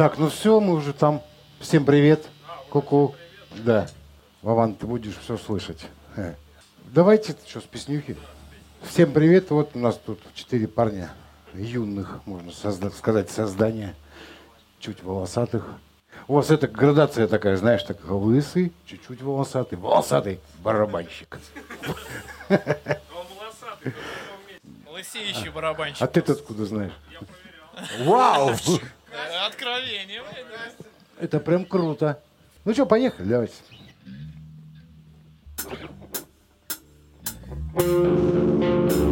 Так, ну все, мы уже там. Всем привет. Ку-ку. Да. Вован, ты будешь все слышать. Э. Давайте, что, с песнюхи? Всем привет. Вот у нас тут четыре парня юных, можно созда- сказать, создания. Чуть волосатых. У вас это градация такая, знаешь, так лысый, чуть-чуть волосатый, волосатый барабанщик. Лысеющий барабанщик. А ты откуда знаешь? Вау! Откровение. Это прям круто. Ну что, поехали, давайте. Ripping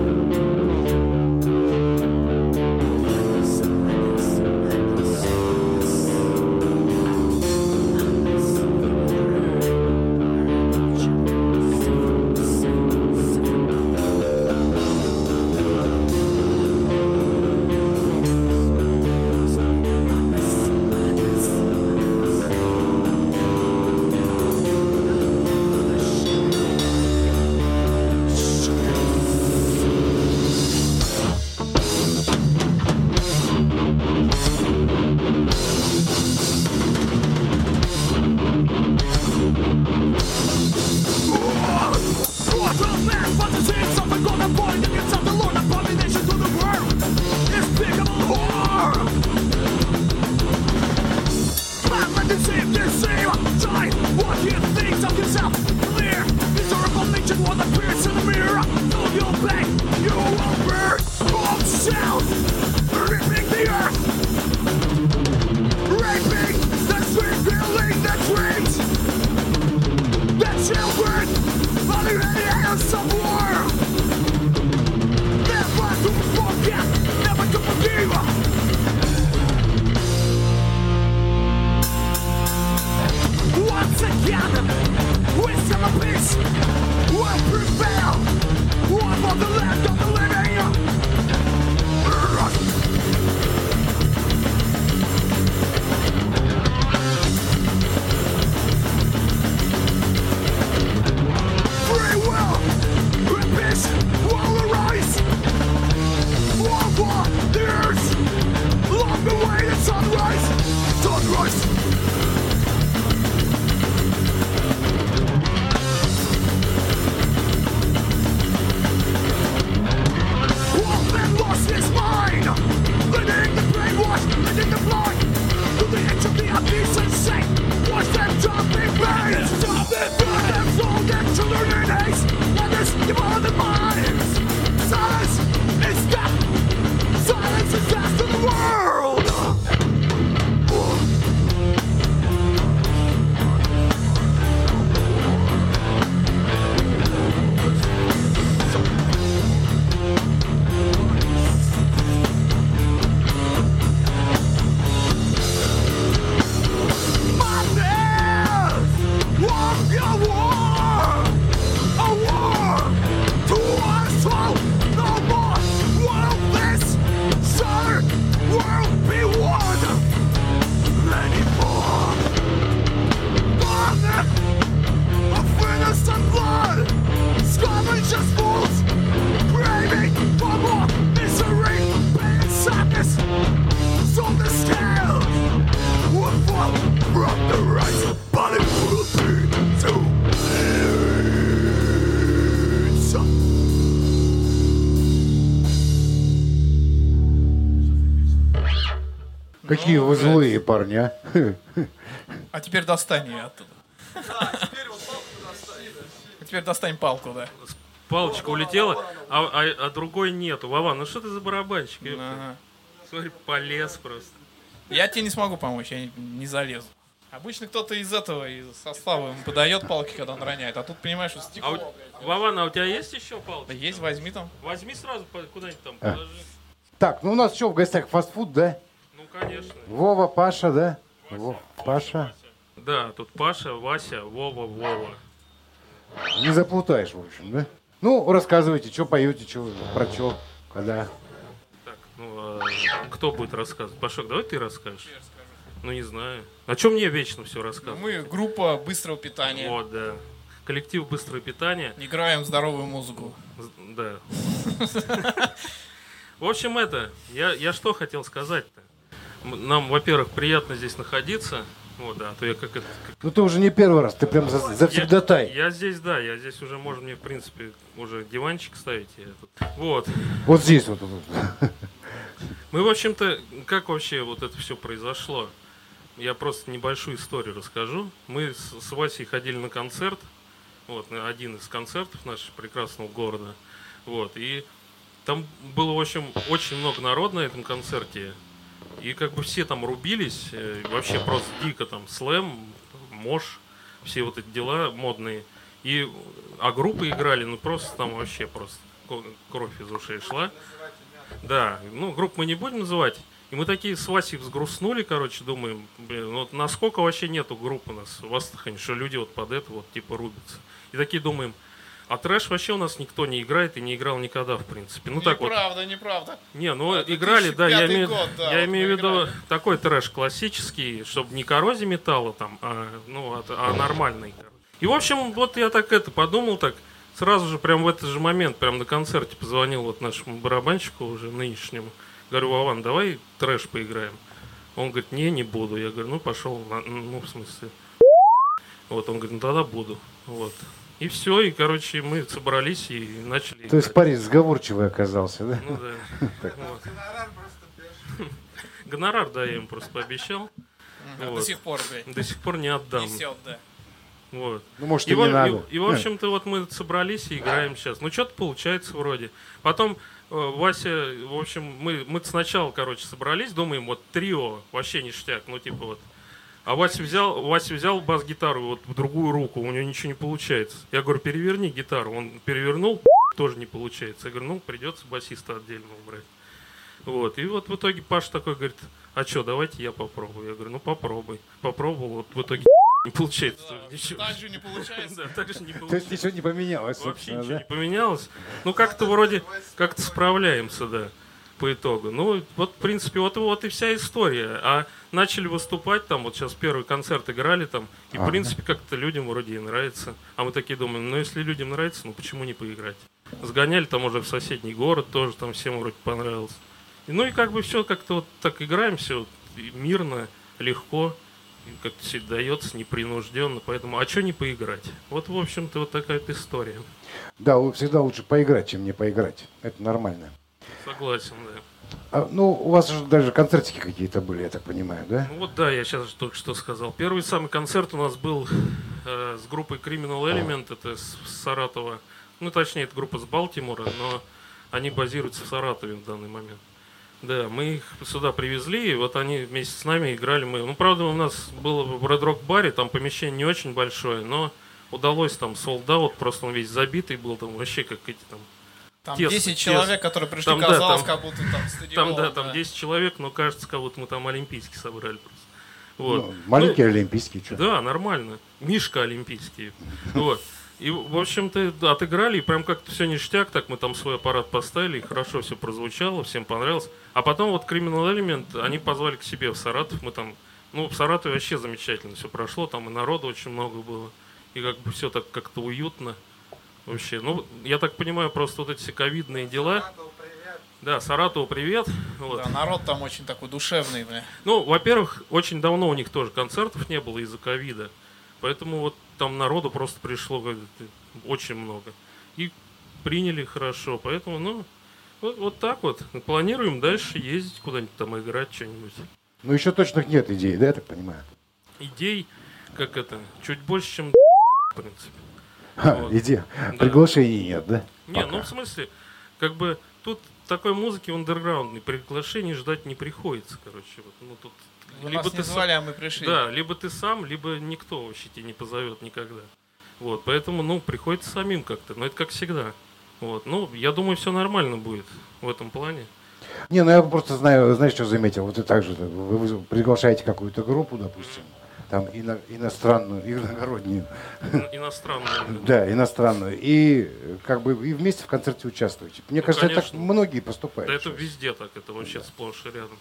Yeah. Какие вы злые парни, а? А теперь достань ее оттуда. А теперь достань палку, да. Палочка улетела, а, а- а другой нету. Вова, ну что ты за барабанщик? Ага. Смотри, полез просто. Я тебе не смогу помочь, я не, не залезу. Обычно кто-то из этого, из состава ему подает палки, когда он роняет, а тут, понимаешь, что А стекло. у... Вован, а у тебя есть еще Да палочка? есть, возьми там. Возьми сразу куда-нибудь там А. положи. Так, ну у нас что, в гостях фастфуд, да? Ну, конечно. Вова, Паша, да? Во- Паша. Да, тут Паша, Вася, Вова, Вова. Не заплутаешь, в общем, да? Ну, рассказывайте, что поете, что, про что, когда. Так, ну, а кто будет рассказывать? Пашок, давай ты расскажешь. Ну, не знаю. А чем мне вечно все рассказывать? Мы группа быстрого питания. Вот, да. Коллектив «Быстрое питание». Играем здоровую музыку. Да. В общем, это, я, я что хотел сказать-то? Нам, во-первых, приятно здесь находиться. Вот, да, а то я как это... Ну ты уже не первый раз, ты прям за, завсегдатай. Я, я здесь, да, я здесь уже, можно мне, в принципе, уже диванчик ставить. тут- Вот. Вот здесь вот. Мы, в общем-то, как вообще вот это все произошло? Я просто небольшую историю расскажу. Мы с, с Васей ходили на концерт, вот, на один из концертов нашего прекрасного города. Вот, и там было, в общем, очень много народ на этом концерте. И как бы все там рубились, э, вообще просто дико там, слэм, мош, все вот эти дела модные. И, а группы играли, ну просто там вообще просто кровь из ушей шла. Да, ну, группу мы не будем называть. И мы такие с Васей взгрустнули, короче, думаем, блин, ну вот насколько вообще нету групп у нас в Астрахани, что люди вот под это вот типа рубятся. И такие думаем, а трэш вообще у нас никто не играет и не играл никогда, в принципе. Ну так вот. неправда, неправда. Не, ну Это играли, да, я 2005 имею, год, да, я вот имею в виду такой трэш классический, чтобы не коррозия металла там, а, ну, а, а нормальный. И, в общем, вот я так это подумал, так сразу же, прям в этот же момент, прям на концерте позвонил вот нашему барабанщику уже нынешнему. Говорю, Вован, давай трэш поиграем. Он говорит, не, не буду. Я говорю, ну пошел, на- ну, в смысле. Вот, он говорит, ну тогда буду. Вот. И все, и, короче, мы собрались и начали То есть играть. парень сговорчивый оказался, да? Ну да. Гонорар, да, я им просто пообещал. До сих пор, блядь, До сих пор не отдам. да. Вот. Ну, может, И, и не надо. и- и, в общем-то, вот мы собрались и играем сейчас. Ну, что-то получается вроде. Потом э, Вася, в общем, мы, мы сначала, короче, собрались, думаем, вот трио, вообще ништяк, ну, типа вот. А Вася взял, Вася взял бас-гитару вот в другую руку, у него ничего не получается. Я говорю, переверни гитару. Он перевернул, тоже не получается. Я говорю, ну, придется басиста отдельно убрать. Вот, и вот в итоге Паш такой говорит, а что, давайте я попробую. Я говорю, ну попробуй. Попробовал, вот в итоге не получается. тоже ничего. Так же не получается. Да, так же не То есть получается. ничего не поменялось, Вообще ничего да? не поменялось. Ну, как-то вроде, как-то справляемся, да, по итогу. Ну, вот, в принципе, вот, вот и вся история. А начали выступать там, вот сейчас первый концерт играли там, и, в Ага. принципе, как-то людям вроде и нравится. А мы такие думаем, ну, если людям нравится, ну, почему не поиграть? Сгоняли там уже в соседний город, тоже там всем вроде понравилось. И, ну, и как бы все как-то вот так играем, все мирно, легко, как-то все дается непринужденно, поэтому, а что не поиграть? Вот, в общем-то, вот такая вот история. Да, всегда лучше поиграть, чем не поиграть. Это нормально. Согласен, да. А, ну, у вас же даже концертики какие-то были, я так понимаю, да? Ну вот да, я сейчас только что сказал. Первый самый концерт у нас был э, с группой Criminal Element, это с с Саратова. Ну, точнее, это группа с Балтимора, но они базируются в Саратове в данный момент. Да, мы их сюда привезли, и вот они вместе с нами играли мы. Ну, правда, у нас было в Red Rock баре, там помещение не очень большое, но удалось там солдат, просто он весь забитый был, там вообще как эти там Там Тесно, 10 тесно. человек, которые пришли, Там, да, казалось, там- как будто там стадион. Там, да, там 10 человек, но кажется, как будто мы там олимпийский собрали просто. Вот. Ну, маленькие олимпийские, что? Да, нормально. Мишка олимпийский. Вот. И, в общем-то, да, отыграли, и прям как-то все ништяк, так мы там свой аппарат поставили, и хорошо все прозвучало, всем понравилось. А потом вот Criminal Element, они позвали к себе в Саратов, мы там, ну, в Саратове вообще замечательно все прошло, там и народу очень много было, и как бы все так как-то уютно вообще. Ну, я так понимаю, просто вот эти все ковидные дела. Да, Саратову привет. Вот. Да, народ там очень такой душевный, бля. Ну, во-первых, очень давно у них тоже концертов не было из-за ковида. Поэтому вот там народу просто пришло очень много. И приняли хорошо. Поэтому, ну, вот, вот так вот. Планируем дальше ездить куда-нибудь там играть что-нибудь. Ну, еще точных нет идей, да, я так понимаю? Идей, как это, чуть больше, чем в принципе. Вот. идей. Да. Приглашений нет, да? Не, Пока. ну в смысле, как бы тут такой музыки в андерграундной приглашений ждать не приходится, короче. Вот, ну, тут, Вы либо нас не ты сам- звали, а мы пришли. Да, либо ты сам, либо никто вообще тебя не позовет никогда. Вот, поэтому, ну, приходится самим как-то. Но это как всегда. Вот, ну, я думаю, все нормально будет в этом плане. Не, ну я просто знаю, знаешь, что заметил? Вот и так же, вы, вы приглашаете какую-то группу, допустим, там ино- иностранную, иногороднюю, Ин- Иностранные. да, иностранную, и как бы и вместе в концерте участвуете. Мне Ну, кажется, так конечно. многие поступают. Да это везде так, это вообще сплошь и рядом.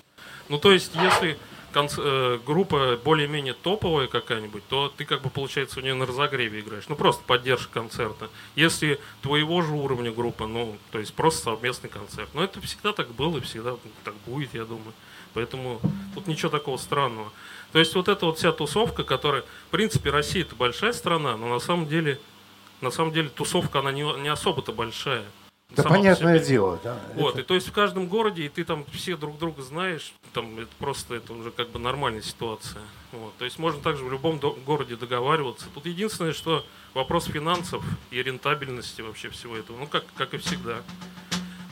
Ну, то есть, если конц- э, группа более-менее топовая какая-нибудь, то ты как бы, получается, у нее на разогреве играешь. Ну, просто поддержка концерта. Если твоего же уровня группа, ну, то есть просто совместный концерт. Но это всегда так было и всегда так будет, я думаю. Поэтому тут ничего такого странного. То есть вот эта вот вся тусовка, которая, в принципе, Россия это большая страна, но на самом деле, на самом деле тусовка, она не, не особо-то большая. Да Сама понятное дело, да. Вот, Это- и то есть в каждом городе, и ты там все друг друга знаешь, там это просто это уже как бы нормальная ситуация. Вот, то есть можно также в любом до- городе договариваться. Тут единственное, что вопрос финансов и рентабельности вообще всего этого, ну как, как и всегда.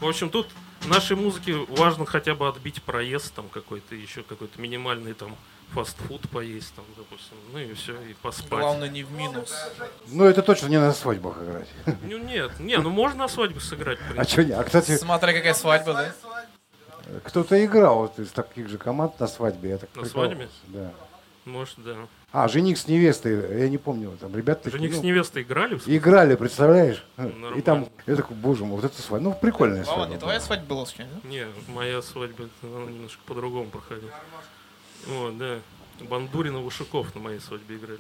В общем, тут нашей музыке важно хотя бы отбить проезд там какой-то, еще какой-то минимальный там фастфуд поесть там, допустим, ну и все, и поспать. Главное не в минус. Ну, это точно не на свадьбах играть. Ну нет, не, ну можно на свадьбе сыграть, А что не? А, кстати, Смотря какая свадьба, да? кто-то играл вот из таких же команд на свадьбе. Я так На свадьбе? Да. Может, да. А, жених с невестой, я не помню, там ребята такие, Жених с ну, невестой играли? в играли, представляешь? И Нормально. там, я такой, боже мой, вот это свадьба. Ну, прикольная Вова, свадьба. не твоя свадьба была случайно, да? Не, моя свадьба она немножко по-другому проходила. Вот, да. Бандурин и Ушаков на моей свадьбе играли.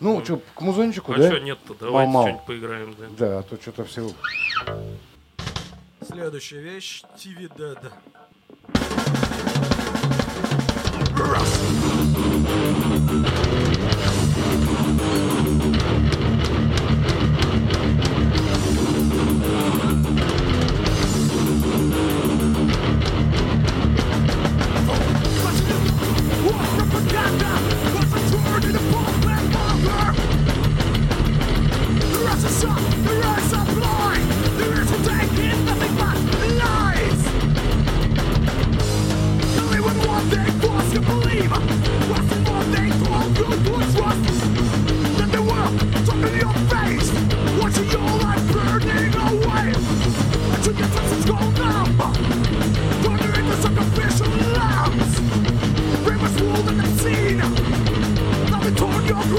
Ну, что, к музончику, А да? что нет-то? Давайте Мал-мал. что-нибудь поиграем, да. Да, а то что-то все... Следующая вещь TV Dead. War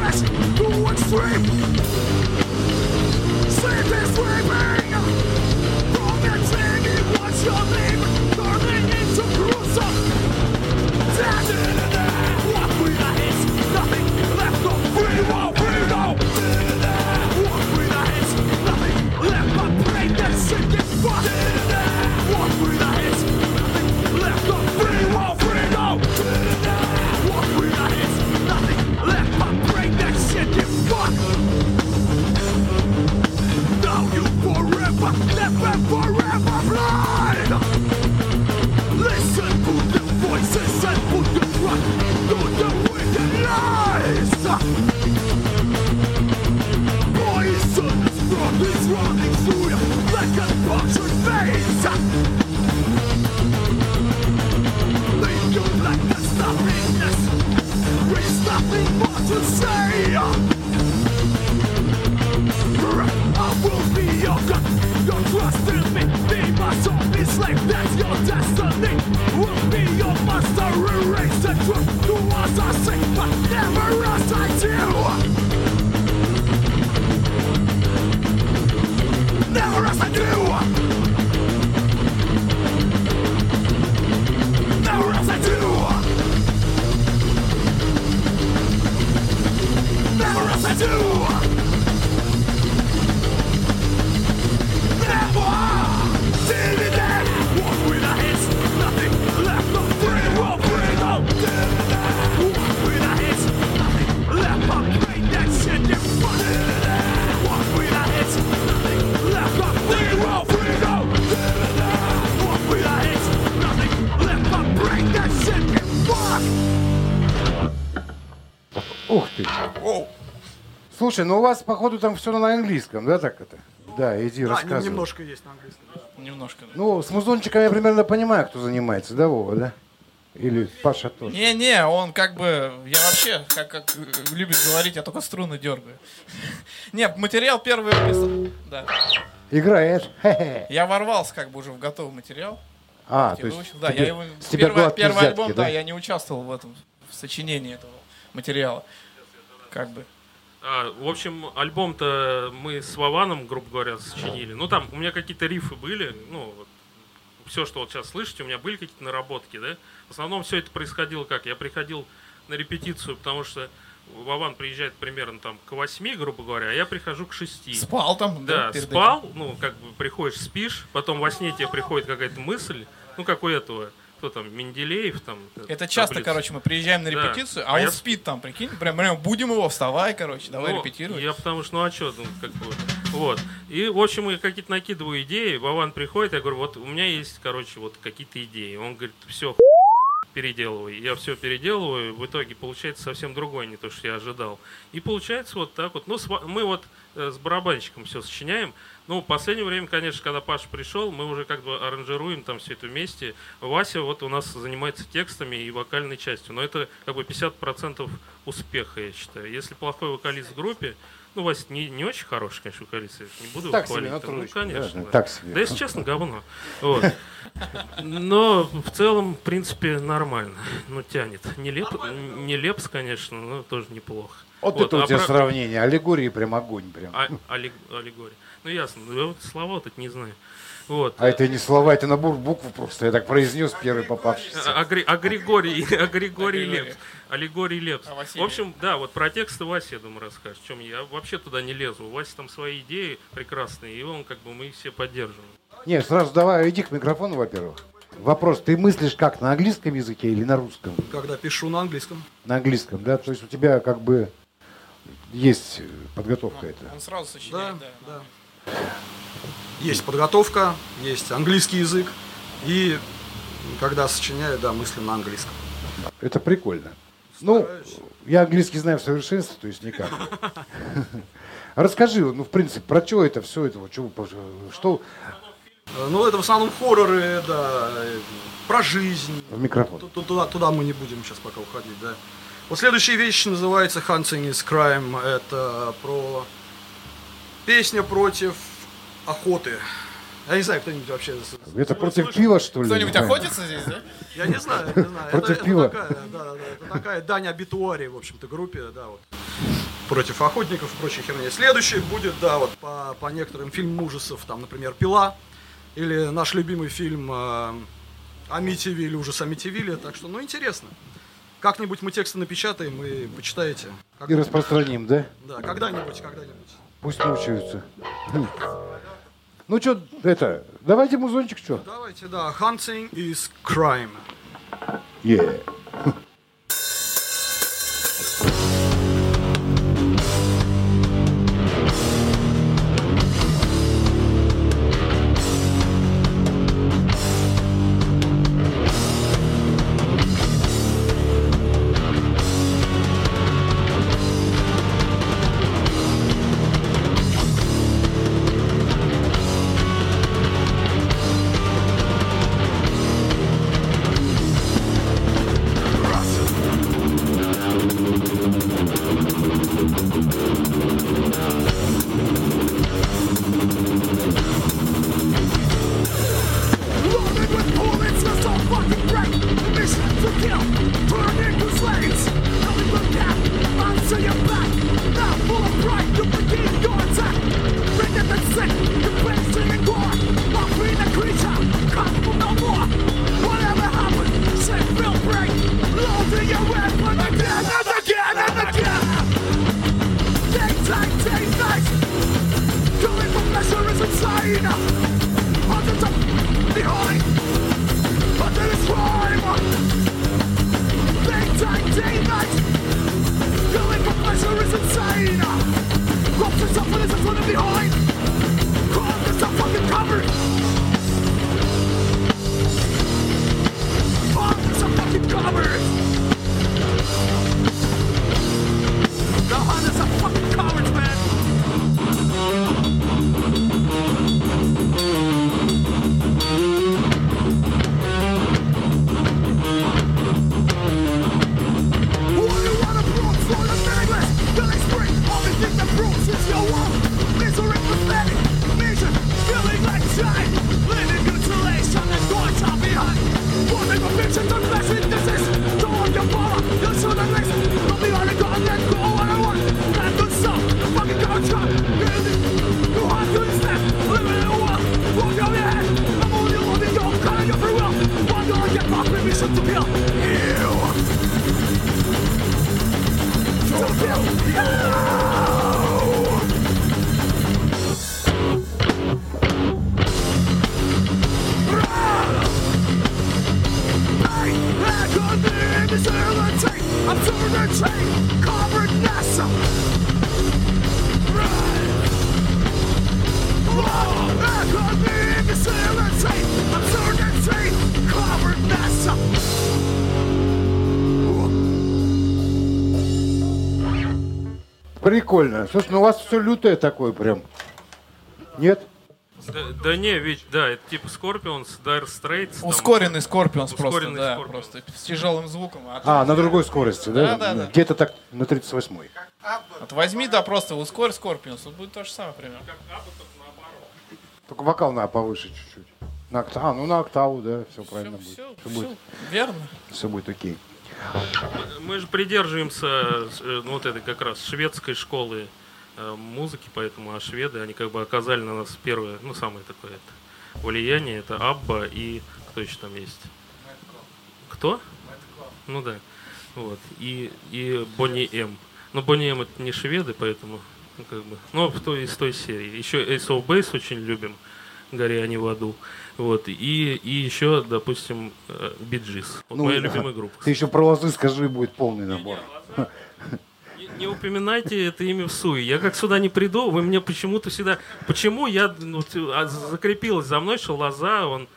aggression to. Sleep is sleeping. From singing, what's your name? Turning into gruesome. Dead. What Слушай, ну у вас, походу, там все на английском, да, так это? Да, иди, А, рассказывай. нем- немножко есть на английском. Немножко. да. Ну, с музончиком я примерно понимаю, кто занимается, да, Вова, да? Или Паша тоже. Не-не, он как бы, я вообще, как, как любит говорить, я только струны дергаю. Не, материал первый написан. Да. Играет. Я ворвался как бы уже в готовый материал. А, то есть да, я его, первый, первый альбом, да? да, я не участвовал в этом, в сочинении этого материала. Как бы. А, в общем, альбом-то мы с Вованом, грубо говоря, сочинили. Ну, там у меня какие-то рифы были, ну, вот, все, что вот сейчас слышите, у меня были какие-то наработки, да. В основном все это происходило как? Я приходил на репетицию, потому что Вован приезжает примерно там к 8, грубо говоря, а я прихожу к 6. Спал там, да, Да, спал, ну, как бы приходишь, спишь, потом во сне тебе приходит какая-то мысль, ну, как у этого, кто там, Менделеев там. Это часто, таблица. короче, мы приезжаем на Да. репетицию, а, А он я- спит там, прикинь. Прям, прям будем его, вставай, короче, давай Ну, репетировать. Я потому что, ну а что, ну, как бы, вот. И, в общем, я какие-то накидываю идеи, Вован приходит, я говорю, вот у меня есть, короче, вот какие-то идеи. Он говорит, все, переделывай. Я все переделываю, в итоге получается совсем другое, не то, что я ожидал. И получается вот так вот. Ну, мы вот с барабанщиком все сочиняем. Ну, в последнее время, конечно, когда Паша пришел, мы уже как бы аранжируем там все это вместе. Вася вот у нас занимается текстами и вокальной частью. Но это как бы 50% успеха, я считаю. Если плохой вокалист в группе, ну, Вася не, не очень хороший, конечно, вокалист, я не буду Так себе, хвалить. там. ну, конечно. да, да. так себе. Да, если честно, говно. Вот. Но в целом, в принципе, нормально. Ну, тянет. Не, леп, не лепс, конечно, но тоже неплохо. Вот, это у а тебя про- сравнение. Аллегории прям огонь прям. а- аллег- аллегория. Ну, ясно. Я вот слова вот это не знаю. Вот. А это не слова, это набор букв просто. Я так произнес первый попавшийся. А, а а Григорий, а Григорий. Лепс. Аллегорий Лепс. А В общем, да, вот про тексты Вася, я думаю, расскажешь. Чем я вообще туда не лезу. У Васи там свои идеи прекрасные, и он как бы мы их все поддерживаем. Не, сразу давай, иди к микрофону, во-первых. Вопрос, ты мыслишь как, на английском языке или на русском? Когда пишу на английском. На английском, да? То есть у тебя как бы есть э, подготовка эта. Он сразу Да, сочиняет, да. да. Есть подготовка, есть английский язык. И когда сочиняю, да, мысли на английском. Это прикольно. Ну, Стараюсь. я английский знаю в совершенстве, то есть никак. Расскажи, ну, в принципе, про что это все это, что Э, Ну, это в основном хорроры, да, э, про жизнь. в микрофон. Ту- ту- Туда, туда мы не будем сейчас пока уходить, да. Вот следующая вещь называется Hunting is Crime. Это про песня против охоты. Я не знаю, кто-нибудь вообще... Это против пива, что ли? Кто-нибудь охотится здесь, да? Я не знаю, не знаю. Против это, пива. Это такая, да, да, это такая дань обитуарии, в общем-то, группе, да, вот. Против охотников и прочей херни. Следующий будет, да, вот по, по некоторым фильмам ужасов, там, например, «Пила», или наш любимый фильм э, «Амитивиль», ужас Амитивилля, так что, ну, интересно. Как-нибудь мы тексты напечатаем и почитаете. И распространим, да? да, когда-нибудь, когда-нибудь. Пусть мучаются. Хм. Ну что, это, давайте музончик, что? Давайте, да, «Hunting is Crime». Yeah. Прикольно. Слушай, ну у вас все лютое такое прям. Нет? Да, да не, ведь, да, это типа Scorpions, Dire Straits. Ускоренный Скорпионс просто, Ускоренный да, Скорпионс. просто с тяжелым звуком. А А, на другой скорости, да? Да, да, да. Где-то так на 38-й. Вот возьми, да, просто ускорь Скорпионс, вот будет то же самое примерно. Только вокал надо повыше чуть-чуть. На окта- А, ну на октаву, да, все правильно будет. Все, Все будет, верно. все будет окей. Мы же придерживаемся э, ну, вот этой как раз шведской школы э, музыки, поэтому а шведы, они как бы оказали на нас первое, ну, самое такое это, влияние. Это Абба и кто еще там есть? Кто? Ну да. Вот. И, и Бонни М. Но Бонни М это не шведы, поэтому ну, как бы, ну, в той, из той серии. Еще Ace of Base очень любим, «Горе они в аду». Вот. И, и еще, допустим, Биджис. Вот Ну, моя да. любимая группа. Ты еще про лозы скажи, будет полный набор. Не, не упоминайте это имя в суе. Я как сюда не приду, вы мне почему-то всегда... Почему я ну, а, закрепилась за мной, что лоза, он...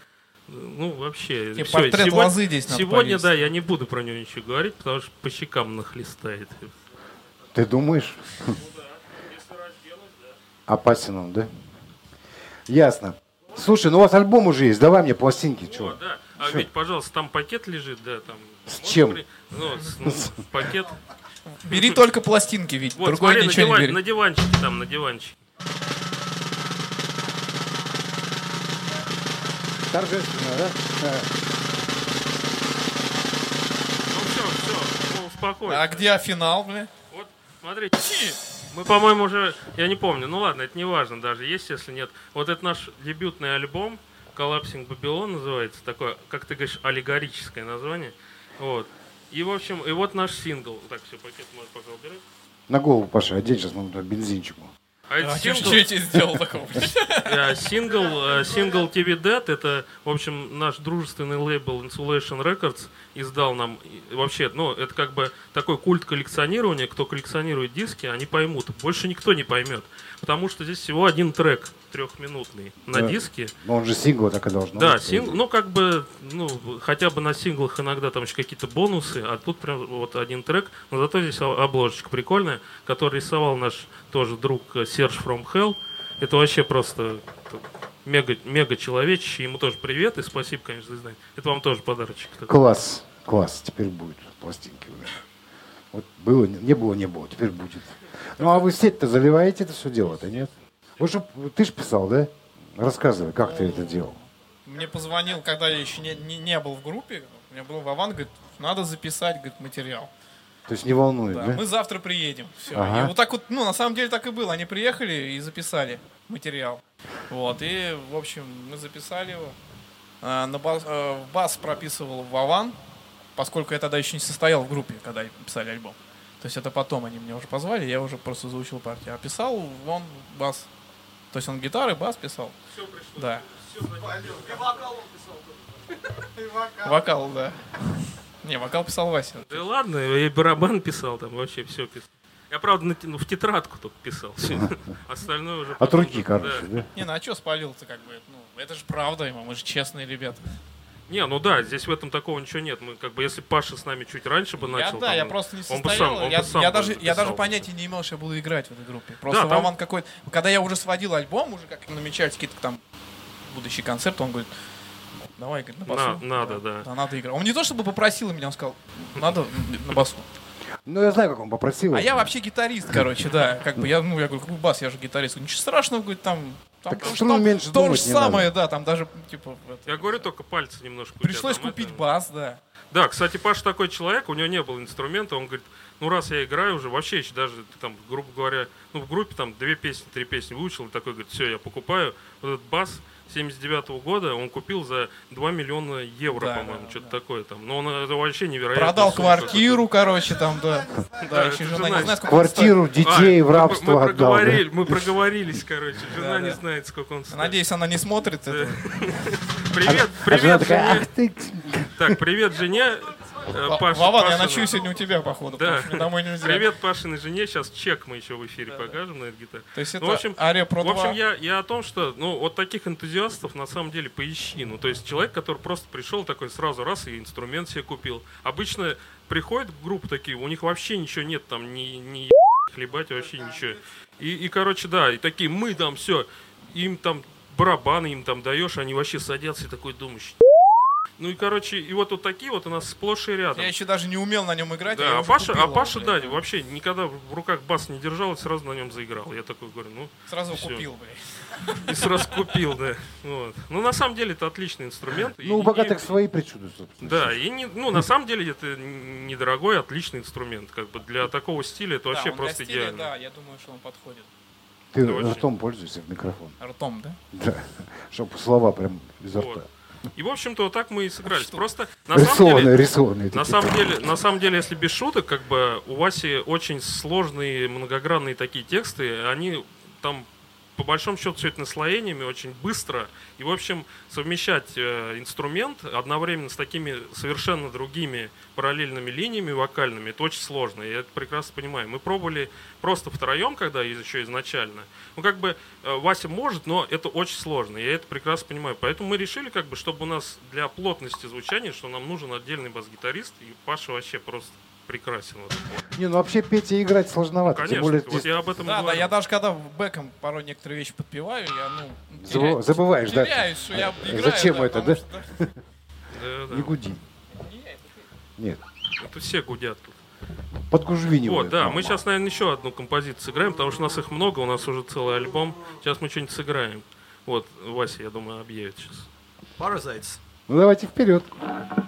Ну, вообще... Тебе всё, портрет сегодня, лозы здесь надо Сегодня, повесить. да, я не буду про него ничего говорить, потому что по щекам нахлестает. Ты думаешь? Опасен он, да? Ясно. Слушай, ну у вас альбом уже есть, давай мне пластинки, О, что? да. А ведь, пожалуйста, там пакет лежит, да, там... С Можно чем? при- Ну, с- ну, пакет. Бери только пластинки, ведь Вот, другой смотри, на, ничего не диван- бери. на диванчике там, на диванчике. Торжественно, да? Ну, все, все, ну, успокойся. А где финал, бля? Вот, смотрите. Мы, по-моему, уже, я не помню, ну ладно, это не важно даже, есть, если нет. Вот это наш дебютный альбом, Collapsing Babylon называется, такое, как ты говоришь, аллегорическое название. Вот. И, в общем, и вот наш сингл. Так, все, пакет можно пока убирать. На голову, Паша, одень сейчас туда бензинчику. А А что сингл, я тебе сделал такого? э, сингл, э, сингл TV Dead, это, в общем, наш дружественный лейбл Insulation Records издал нам, вообще, ну, это как бы такой культ коллекционирования, кто коллекционирует диски, они поймут, больше никто не поймет, потому что здесь всего один трек трехминутный на Да. диске, Но он же сингл так и должно да, быть. сингл, ну как бы, ну хотя бы на синглах иногда там еще какие-то бонусы, а тут прям вот один трек, но зато здесь обложечка прикольная, который рисовал наш тоже друг э, Серж From Hell. Это вообще просто мега, мега человечище, ему тоже привет и спасибо, конечно, за издание. Это вам тоже подарочек. такой. Класс, класс, теперь будет пластинки уже. Вот было, не было, не было, теперь будет. Ну а вы сеть-то заливаете это все дело-то, нет? Вот же, ты же писал, да? Рассказывай, как ты это делал. Мне позвонил, когда я еще не, не, не был в группе, у меня был Вован, говорит, надо записать, говорит, материал. То есть не волнует, Да, да? мы завтра приедем. Все. Ага. И вот так вот, ну, на самом деле так и было. Они приехали и записали материал. Вот, и, в общем, мы записали его. А, на бас, в бас прописывал Вован, поскольку я тогда еще не состоял в группе, когда писали альбом. То есть это потом они меня уже позвали, я уже просто заучил партию. А писал он бас. То есть он гитары, бас писал. Да. Вокал, да. Не, вокал писал Вася. Да ладно, я и барабан писал там, вообще все писал. Я, правда, ну, в тетрадку только писал. Остальное уже... От руки, короче, да? Не, ну а что спалил-то как бы? Ну, это же правда, ему, мы же честные ребята. Не, ну да, здесь в этом такого ничего нет. Мы как бы, если Паша с нами чуть раньше бы Я, начал... да, там, я просто не он бы состоял. сам- он я, бы сам я даже, я даже понятия не имел, что я буду играть в этой группе. Просто Да, там- Вован какой Когда я уже сводил альбом, уже как намечались какие-то там будущий концерт, он говорит, давай, говорит, на басу. На- надо, да. Да, надо играть. Он не то чтобы попросил меня, он сказал, надо на басу. Ну, я знаю, как он попросил. А я вообще гитарист, короче, да. Как бы я, ну, я говорю, какой бас, я же гитарист. Ничего страшного, говорит, там... там Так то, струну там меньше то же самое, да, там даже, типа, это, Я говорю, только пальцы немножко. тебя пришлось там купить это- бас, да. Да, кстати, Паша такой человек, у него не было инструмента, он говорит, ну раз я играю уже, вообще еще даже там, грубо говоря, ну в группе там две песни, три песни выучил, и такой говорит, все, я покупаю вот этот бас 79 года, он купил за 2 миллиона евро, Да, по-моему, да, что-то да. такое там. Но он это вообще невероятно. Продал сумма квартиру, короче, там, да. Да, Да, еще жена не знает, сколько. Квартиру, детей А, в рабство мы, отдал. мы проговорились, короче. Жена Да, не да. знает, сколько он стоит. Надеюсь, она не смотрит это. Привет, А жена привет, жене. Так, привет, жене. Э, Ва- Паш- Вован, я ночую сегодня у тебя, походу, Да. домой нельзя. Привет Пашиной жене. Сейчас чек мы еще в эфире покажем на этой гитаре. То есть это Ну, в общем, Ария Pro В общем, 2. я, я о том, что, ну, вот таких энтузиастов на самом деле поищи. Ну, то есть человек, который просто пришел такой сразу раз и инструмент себе купил. Обычно приходят группы такие, у них вообще ничего нет, там, ни, ни хлебать вообще ничего. И, и, короче, да, и такие, мы там все, им там барабаны им там даешь, они вообще садятся и такой думаешь, ну и, короче, и вот, вот такие вот у нас сплошь и рядом. Я еще даже не умел на нем играть. Да, а Паша, купил а Паша, да, блядь. вообще никогда в руках бас не держал и сразу на нем заиграл. Я такой говорю, ну, Сразу всё. купил, блядь. и сразу купил, да. Вот. Ну, на самом деле, это отличный инструмент. Ну, у И- богатых и- свои причуды, собственно. Да, и не, ну, на самом деле, это недорогой, отличный инструмент. Как бы для такого стиля это Да, вообще просто стиля, идеально. Да, я думаю, что он подходит. Ты Да, очень. ртом пользуешься в микрофон. Ртом, да? Да, чтобы слова прям изо рта. И, в общем-то, вот так мы и сыгрались. Что? Просто, на самом Рисованные, деле, рисованные. На самом деле, на самом деле, если без шуток, как бы у Васи очень сложные, многогранные такие тексты, они там по большому счету все это наслоениями очень быстро. И, в общем, совмещать э, инструмент одновременно с такими совершенно другими параллельными линиями вокальными, это очень сложно. Я это прекрасно понимаю. Мы пробовали просто втроем, когда еще изначально. Ну, как бы э, Вася может, но это очень сложно. Я это прекрасно понимаю. Поэтому мы решили, как бы, чтобы у нас для плотности звучания, что нам нужен отдельный бас-гитарист, и Паша вообще просто прекрасен. в. Не, ну вообще петь и играть сложновато. Конечно, Тем более вот здесь я об этом Да, да, говорю. я даже когда бэком порой некоторые вещи подпеваю, я, ну, теряю- забываешь, да? теряюсь, я А играю. Зачем да, это, да? что- Да, да. Не гуди. Нет. Это все гудят тут. Подгужвинивают. Вот, да, мы сейчас, наверное, еще одну композицию сыграем, потому что у нас их много, у нас уже целый альбом. Сейчас мы что-нибудь сыграем. Вот, Вася, я думаю, объявит сейчас. Parasites. Ну давайте вперед. Look,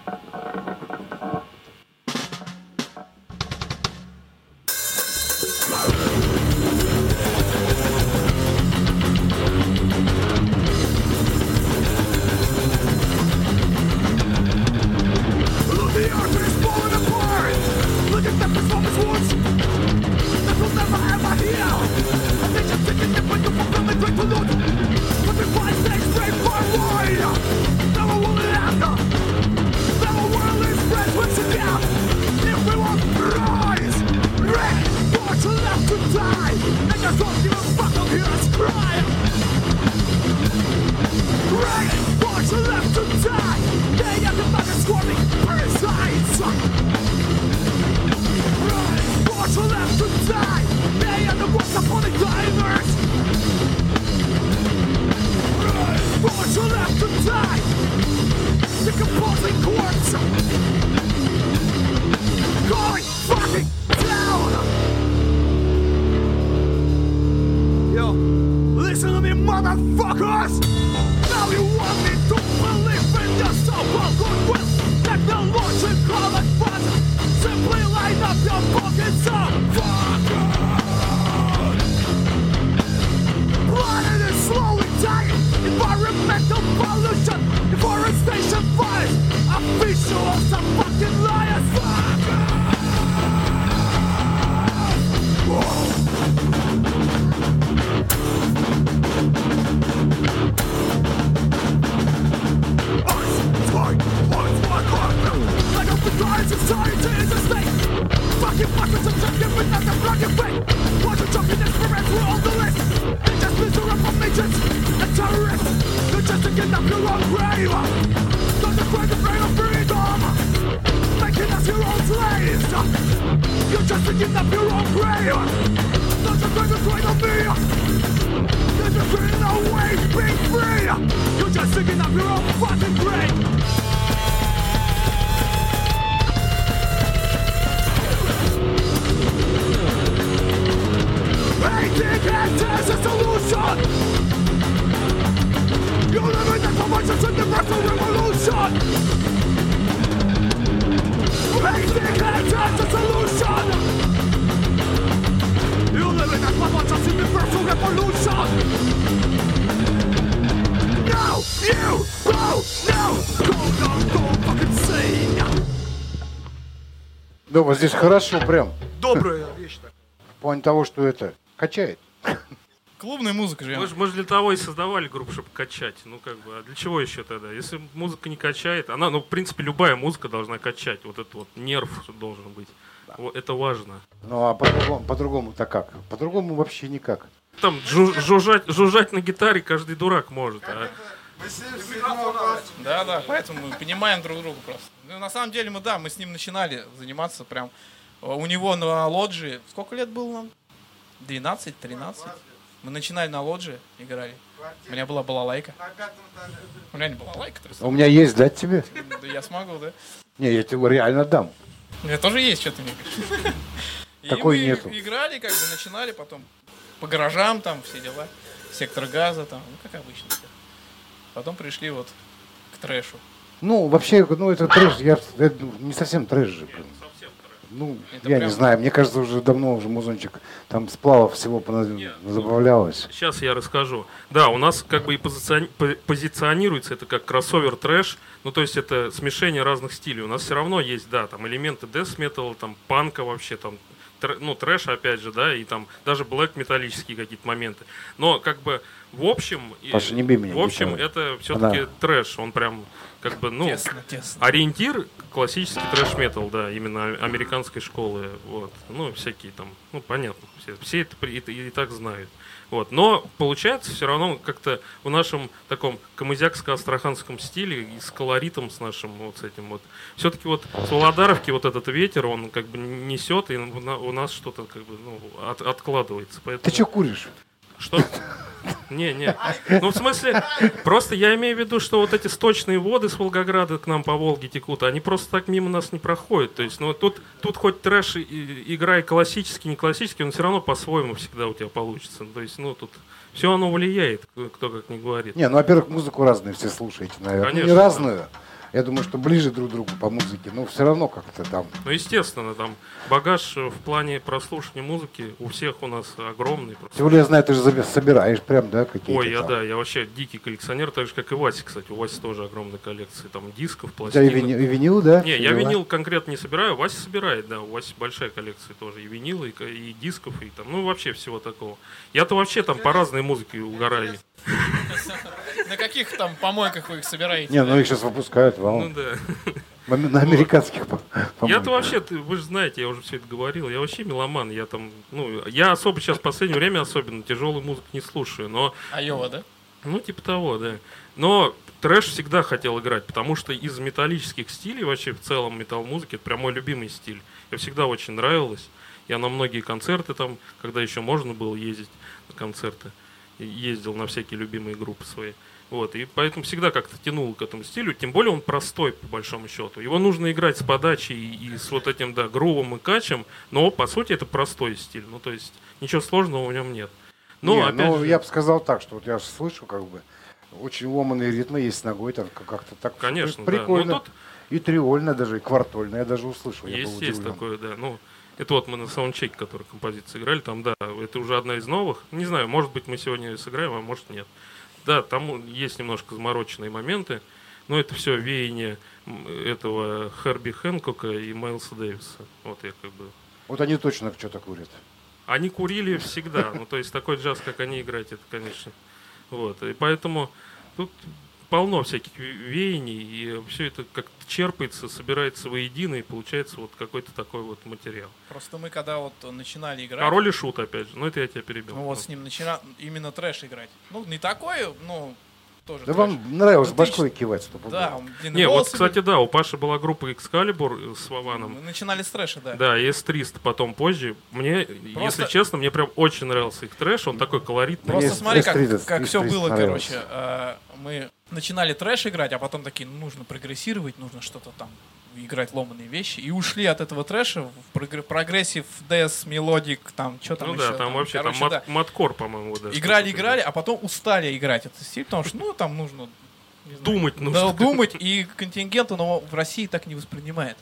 здесь хорошо прям. Добрая вещь такая. В плане того, что это качает. Клубная музыка же. Мы же, мы же для того и создавали группу, чтобы качать. Ну, как бы, а для чего еще тогда? Если музыка не качает, она, ну, в принципе, любая музыка должна качать. Вот этот вот нерв должен быть. Вот это важно. Ну а по-другому, по-другому-то как? По-другому вообще никак. Там жу- жужжать, жужжать на гитаре каждый дурак может. А Да, да, поэтому мы понимаем друг друга просто. Ну, на самом деле мы, да, мы с ним начинали заниматься прям. э, У него на лоджии, сколько лет было нам? 12, 13. Мы начинали на лоджии, играли. У меня была балалайка. У меня не была лайка, У меня есть дать тебе? да я смогу, да? Не, я тебе реально дам. У меня тоже есть что-то, мне. И Такой мы нету. играли, как бы начинали, потом по гаражам там все дела. Сектор газа там, ну как обычно. Потом пришли вот к трэшу. Ну, вообще, ну это трэш, я, это не совсем трэш же. блин. Ну, Это я прям- не знаю, мне кажется, уже давно уже музончик, там сплавов всего поназ- забавлялось. Сейчас я расскажу. Да, у нас как бы и позицион- по- позиционируется это как кроссовер трэш, ну то есть это смешение разных стилей. У нас все равно есть, да, там элементы death metal, там панка вообще, там тр- ну трэш опять же, да, и там даже блэк металлические какие-то моменты. Но как бы в общем, Паша, не бей меня в общем гитарой. это все-таки Да. трэш, он прям как бы ну Тесно, тесно. Ориентир классический трэш-метал, да, именно американской школы, вот, ну, всякие там, ну, понятно, все, все это и, и так знают, вот, но получается все равно как-то в нашем таком камызякско-астраханском стиле и с колоритом с нашим вот с этим вот, все-таки вот с Володаровки вот этот ветер, он как бы несет, и у нас что-то как бы, ну, от- откладывается, поэтому... Ты что куришь? Что? Не, не. Ну, в смысле, просто я имею в виду, что вот эти сточные воды с Волгограда к нам по Волге текут, они просто так мимо нас не проходят. То есть, ну, тут, тут хоть трэш и- играй классический, не классический, он все равно по-своему всегда у тебя получится. То есть, ну, тут все оно влияет, кто как не говорит. Не, ну, во-первых, музыку разную все слушаете, наверное. Ну, Конечно, не да. Я думаю, что ближе друг к другу по музыке, но все равно как-то там. Ну, естественно, там багаж в плане прослушивания музыки у всех у нас огромный. просто. Тем более, я знаю, ты же собираешь прям, да, какие-то Ой, я там. да, я вообще дикий коллекционер, так же, как и Вася, кстати. У Васи тоже огромная коллекция там дисков, У тебя и пластинок. винил, и винил, да? Не, я винил конкретно не собираю, Вася собирает, да, у Васи большая коллекция тоже, и винила, и, и дисков, и там, ну вообще всего такого. Я-то вообще там по разной музыке угораю. На каких там помойках вы их собираете? Не, ну их сейчас выпускают, Ну вау. да. На американских, по- Я-то вообще, ты- вы же знаете, я уже все это говорил, я вообще меломан, я там, ну, я особо сейчас в последнее время особенно тяжелую музыку не слушаю, но Айова, да? Ну, типа того, да. Но трэш всегда хотел играть, потому что из металлических стилей, вообще в целом металл-музыки, это прям мой любимый стиль. Мне всегда очень нравилось. Я на многие концерты там, когда еще можно было ездить на концерты, ездил на всякие любимые группы свои. Вот, и поэтому всегда как-то тянул к этому стилю, тем более он простой, по большому счету. Его нужно играть с подачей и с вот этим, да, грувом и качем, но, по сути, это простой стиль. Ну, то есть, ничего сложного в нем нет. Но, Не, опять ну, же- я бы сказал так, что вот я же слышу, как бы, очень ломаные ритмы есть с ногой, там как- как-то так. Конечно, да. Прикольно. Ну, тут И триольно даже, и квартольно, я даже услышал. я был Есть, есть такое, да. Ну, это вот мы на саундчеке, который композиции играли, там, да, это уже одна из новых. Не знаю, может быть, мы сегодня сыграем, а может нет. Да, там есть немножко замороченные моменты, но это все веяние этого Херби Хэнкока и Майлса Дэвиса. Вот я как бы... Вот они точно что-то курят. Они курили всегда, ну, то есть такой джаз, как они играть, это, конечно. Вот, и поэтому тут полно всяких ве- веяний, и все это как-то черпается, собирается воедино, и получается вот какой-то такой вот материал. Просто мы когда вот начинали играть, Король и шут, опять же. Ну, это я тебя перебил. ну вот с ним начинали именно трэш играть. Ну, не такой, ну, тоже Да трэш. вам нравилось Ну, ты башкой ч- кивать, чтобы Да, длинные Не, вот, кстати, были. да, у Паши была группа Excalibur с Вованом. Мы начинали с трэша, да. Да, и S300 потом позже. Мне, Просто- если честно, мне прям очень нравился их трэш. Он такой колоритный. Просто смотри, как, S300 как все S300 было, нравилось. короче. э, мы начинали трэш играть, а потом такие, ну, нужно прогрессировать, нужно что-то там играть ломаные вещи. И ушли от этого трэша в прогр- прогрессив, death, мелодик, там, что там Ну еще. да, там вообще короче, там да. мат- маткор, по-моему, да. Играли, играли, а потом устали играть этот стиль, потому что, ну, там нужно... знаю, Думать нужно. Да, думать, и контингент он в России так не воспринимает.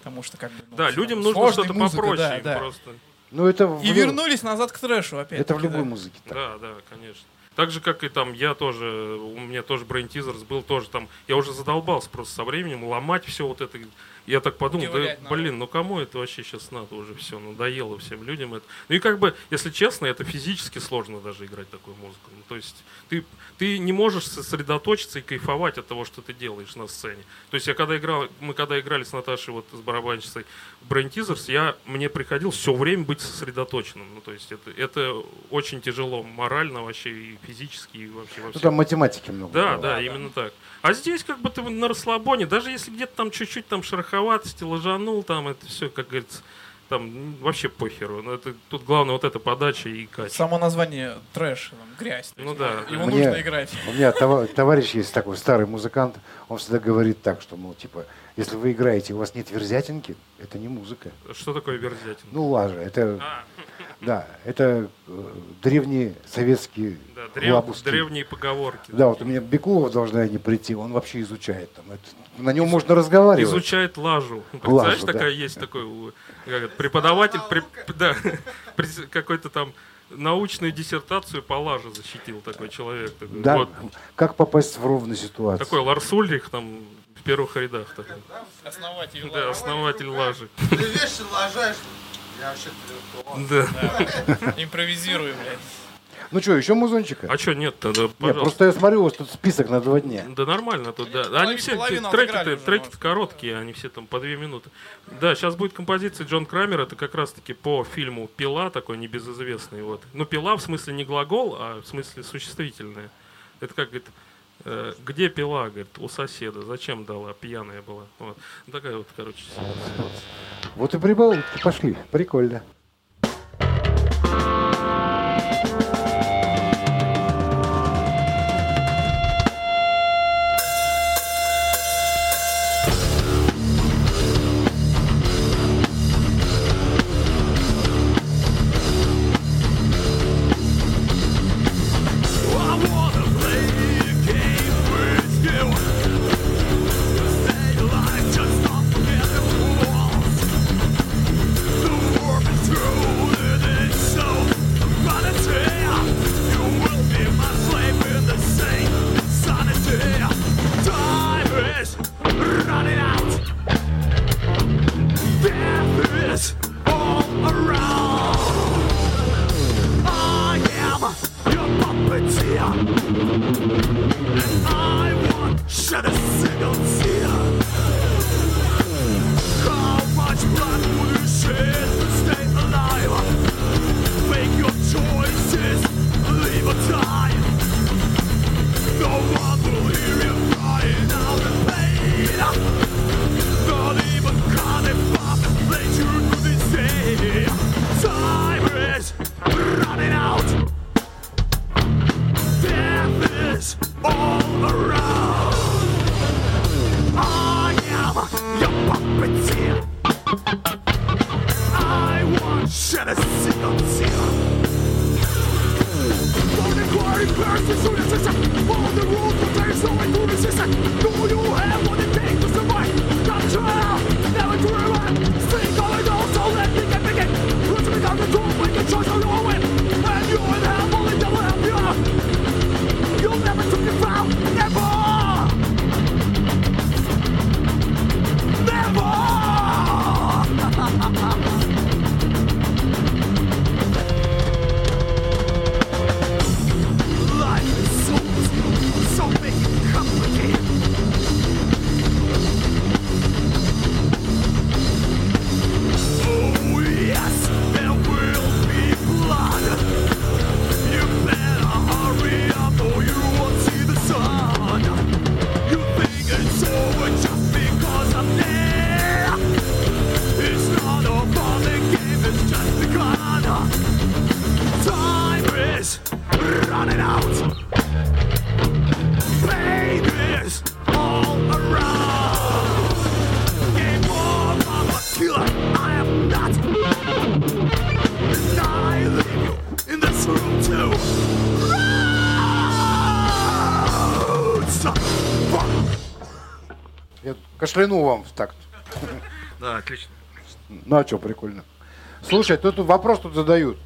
Потому что, как бы, ну, Да, людям нужно что-то музыка, попроще. да, да. Просто. Ну, это в И вернулись назад к трэшу опять. Это в любой да. музыке. так. Да, да, конечно. Так же, как и там, я тоже, у меня тоже Brain Teasers был тоже там, я уже задолбался просто со временем ломать все вот это, Я так подумал, да, блин, ну кому это вообще сейчас надо уже все, надоело всем людям это. Ну и как бы, если честно, это физически сложно даже играть такую музыку. Ну, то есть ты, ты не можешь сосредоточиться и кайфовать от того, что ты делаешь на сцене. То есть я когда играл, мы когда играли с Наташей, вот с барабанщицей Brain Teasers, я, мне приходилось все время быть сосредоточенным. Ну, то есть это, это очень тяжело морально вообще и физически, и вообще во Ну, всем. там математики много. Да, было. да, именно так. А здесь как бы ты на расслабоне, даже если где-то там чуть-чуть там шероховатости ложанул, там это все, как говорится, там вообще похеру. Но это, тут главное вот эта подача и качество. Само название трэш, там, грязь. Ну да. Его Мне- нужно играть. У меня това- товарищ есть такой старый музыкант, он всегда говорит так, что, мол, типа, если вы играете, у вас нет верзятинки, это не музыка. Что такое верзятин? Ну, лажа, это, А, да, это э, древние советские да, древ- древние поговорки. Да, вот у меня Бекулов должны они прийти, он вообще изучает там. Это, на нем можно разговаривать. Изучает лажу. Представляешь, Лажу, да. такая есть такой как преподаватель, преп- да, какой-то там научную диссертацию по лаже защитил такой человек. Такой, Да, Вот, как попасть в ровную ситуацию. такой Ларс Ульрих там в первых рядах. Такой. Основатель. Да, основатель лажи. Ты вещи лажаешь. Я вообще интеллектуал. Да. Импровизируем, блядь. Ну что, еще музончика? А что, нет тогда, Нет, просто я смотрю, у вас тут список на два дня. Да нормально тут, да. Они все, половину треки, отыграли уже, треки может. короткие, они все там по две минуты. Да, сейчас будет композиция Джон Крамер, это как раз таки по фильму «Пила», такой небезызвестный. Вот. Ну, «Пила» в смысле не глагол, а в смысле существительное. Это как, говорит, где пила, говорит, у соседа, зачем дала, пьяная была. Вот. Такая вот, короче, ситуация. Вот и прибаутки пошли. Прикольно. 動の制作同様 кашляну вам в такт. Да, отлично. Ну а что, прикольно. Слушай, тут вопрос тут задают.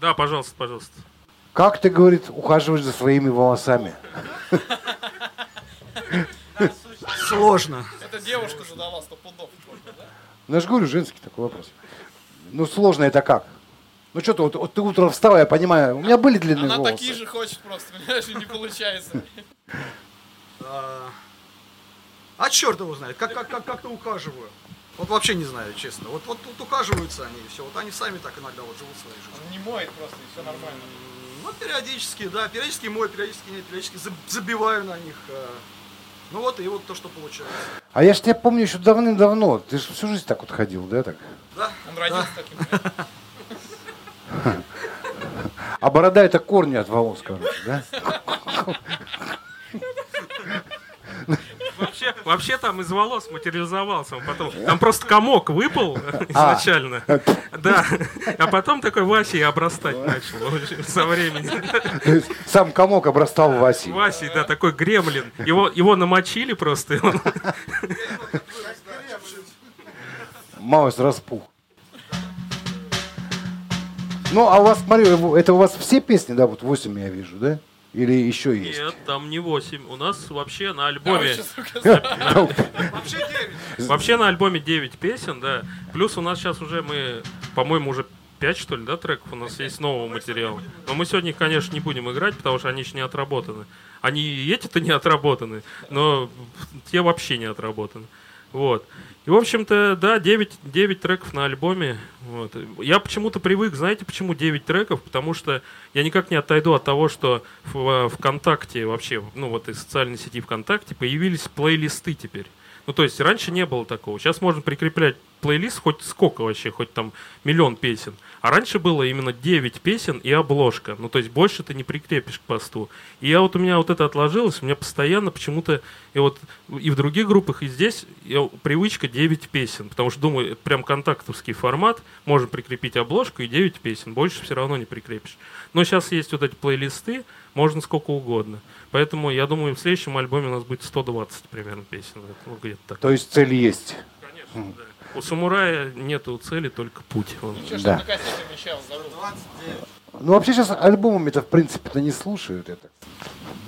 Да, пожалуйста, пожалуйста. Как ты, говорит, ухаживаешь за своими волосами? Сложно. Это девушка задала сто пудов. Ну, я же говорю, женский такой вопрос. Ну, сложно это как? Ну, что ты, вот, вот ты утром встал, я понимаю, у меня были длинные Она волосы. такие же хочет просто, понимаешь, и не получается. А, черт его знает, как, как, как, как-то ухаживаю. Вот вообще не знаю, честно. Вот, вот тут ухаживаются они, и все. Вот они сами так иногда вот живут своей жизнью. Он не моет просто, и все нормально. Ну, периодически, да, периодически мой, периодически нет, периодически заб- забиваю на них. а. Ну вот, и вот то, что получается. А я ж тебя помню еще давным-давно. Ты же всю жизнь так вот ходил, да, так? Да, Он родился таким. понимаешь? А борода это корни от волос, короче, да? Вообще, вообще там из волос материализовался он потом. Там просто комок выпал изначально. Да. А потом такой Васей обрастать начал со временем. Сам комок обрастал Васей. Васей, да, такой гремлин. Его, его намочили просто. и он- Маус распух. Ну, а у вас, смотри, это у вас все песни, да, вот 8 я вижу, да? Или еще есть? Нет, там не 8. У нас вообще на альбоме... щас, сука, вообще 9. Вообще на альбоме 9 песен, да. Плюс у нас сейчас уже мы, по-моему, уже 5, что ли, да, треков у нас есть нового материала. Но мы сегодня их, конечно, не будем играть, потому что они еще не отработаны. Они и эти-то не отработаны, но те вообще не отработаны. Вот. И, в общем-то, да, 9, 9 треков на альбоме. Вот. Я почему-то привык, знаете, почему 9 треков? Потому что я никак не отойду от того, что в ВКонтакте вообще, ну вот из социальной сети ВКонтакте появились плейлисты теперь. Ну, то есть раньше не было такого. Сейчас можно прикреплять плейлист хоть сколько вообще, хоть там миллион песен. А раньше было именно 9 песен и обложка. Ну, то есть больше ты не прикрепишь к посту. И я вот у меня вот это отложилось, у меня постоянно почему-то и вот и в других группах, и здесь я- привычка 9 песен. Потому что думаю, это прям контактовский формат. Можно прикрепить обложку и 9 песен. Больше все равно не прикрепишь. Но сейчас есть вот эти плейлисты, можно сколько угодно. Поэтому я думаю, в следующем альбоме у нас будет 120 примерно песен. Ну, где-то так. То есть цель есть. Конечно, да. У самурая нету цели, только путь. Он- Ничего, что Да. 29. Ну, вообще сейчас альбомами-то, в принципе-то, не слушают это.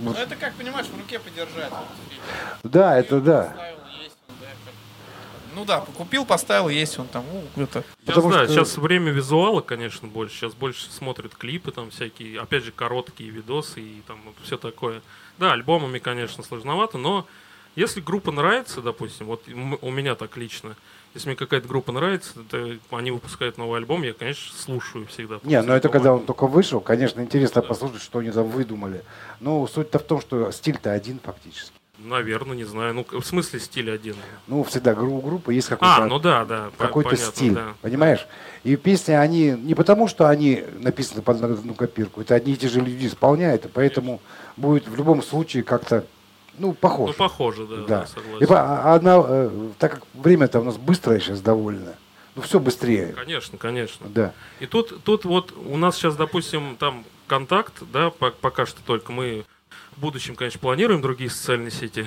Ну это как, понимаешь, в руке подержать. вот, и- Да, это да. Поставил, есть он, да, как- Ну да, купил, поставил, есть он там. у, это. Сейчас, Потому да, что- сейчас время визуала, конечно, больше. Сейчас больше смотрят клипы, там всякие, опять же, короткие видосы и там все такое. Да, альбомами, конечно, сложновато, но если группа нравится, допустим, вот у меня так лично, если мне какая-то группа нравится, то они выпускают новый альбом, я, конечно, слушаю всегда. Не, ну это когда он только вышел, конечно, интересно послушать, что они там выдумали. Но суть-то в том, что стиль-то один фактически. Наверное, не знаю. Ну, в смысле стиль один. Ну, всегда у группы есть какой-то А, ну да, да. какой-то понятно, стиль, да. понимаешь? И песни, они не потому, что они написаны под одну копирку, это одни и те же люди исполняют, и поэтому будет в любом случае как-то, ну, Ну, похож. похоже, да, Да. да, И согласен. по- а одна, э, так как время-то у нас быстрое сейчас довольно, ну, все быстрее. Конечно, конечно. Да. И тут, тут вот у нас сейчас, допустим, там контакт, да, по- пока что только мы в будущем, конечно, планируем другие социальные сети,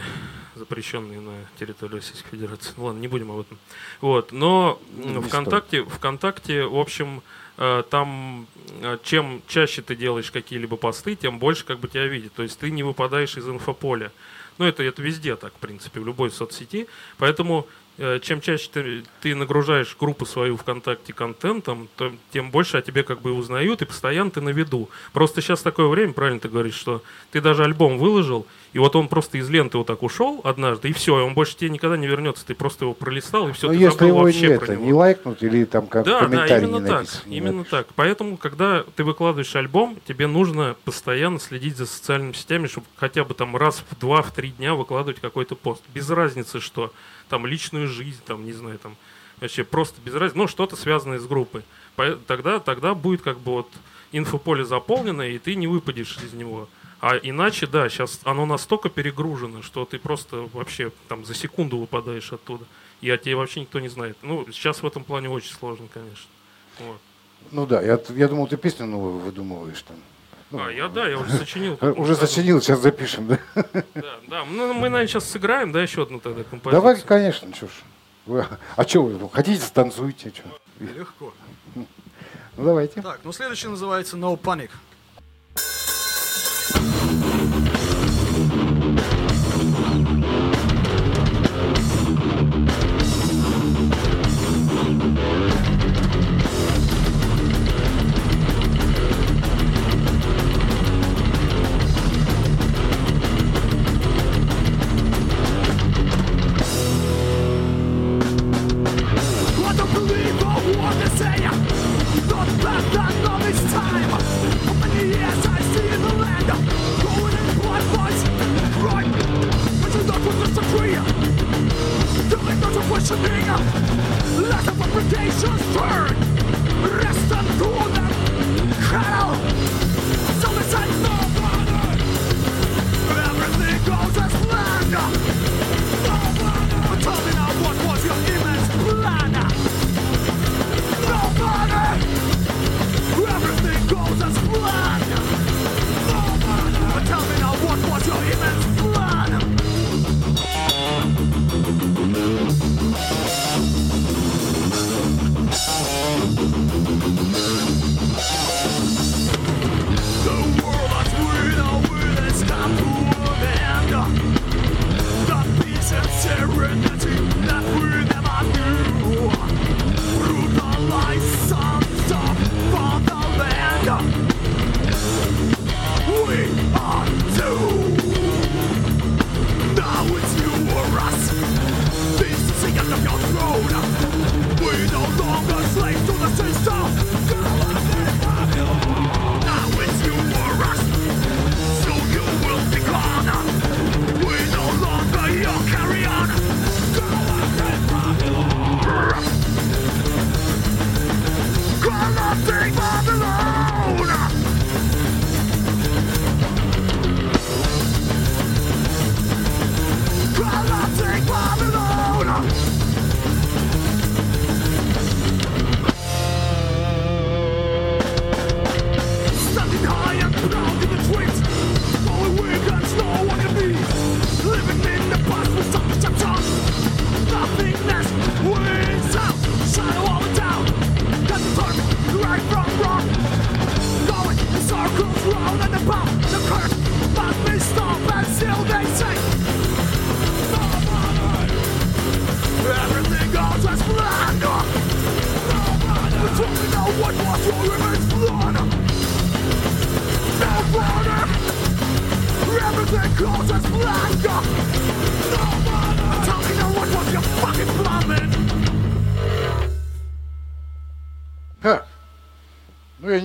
запрещенные на территории Российской Федерации. Ну ладно, не будем об этом. Вот, но м, не ВКонтакте, ВКонтакте, в общем, э, там э, чем чаще ты делаешь какие-либо посты, тем больше как бы тебя видит. То есть ты не выпадаешь из инфополя. Ну, это, это везде так, в принципе, в любой соцсети. Поэтому чем чаще ты, ты нагружаешь группу свою ВКонтакте контентом, то, тем больше о тебе как бы узнают, и постоянно ты на виду. Просто сейчас такое время, правильно ты говоришь, что ты даже альбом выложил, и вот он просто из ленты вот так ушел однажды, и все, и он больше тебе никогда не вернется. Ты просто его пролистал, и все, Но ты Ну, если забыл его вообще про это, него. не лайкнут или там как Да, да, комментарий именно не так, написан, не именно так. Поэтому, когда ты выкладываешь альбом, тебе нужно постоянно следить за социальными сетями, чтобы хотя бы там раз в два, в три дня выкладывать какой-то пост. Без разницы, что там личную жизнь, там, не знаю, там вообще просто без разницы, ну, что-то связанное с группой. По- Тогда, тогда будет как бы вот инфополе заполнено, и ты не выпадешь из него. А иначе, да, сейчас оно настолько перегружено, что ты просто вообще там за секунду выпадаешь оттуда. И о тебе вообще никто не знает. Ну, сейчас в этом плане очень сложно, конечно. Вот. Ну да, я, я думал, ты песню новую выдумываешь там. А, я, да, я уже сочинил. Уже сочинил, сейчас запишем, да? Да, да. Ну, мы, наверное, сейчас сыграем, да, еще одну тогда композицию. Давай, конечно, ж. Вы- а что вы, хотите, станцуйте, что? Легко. Ну давайте. Так, ну следующий называется No Panic.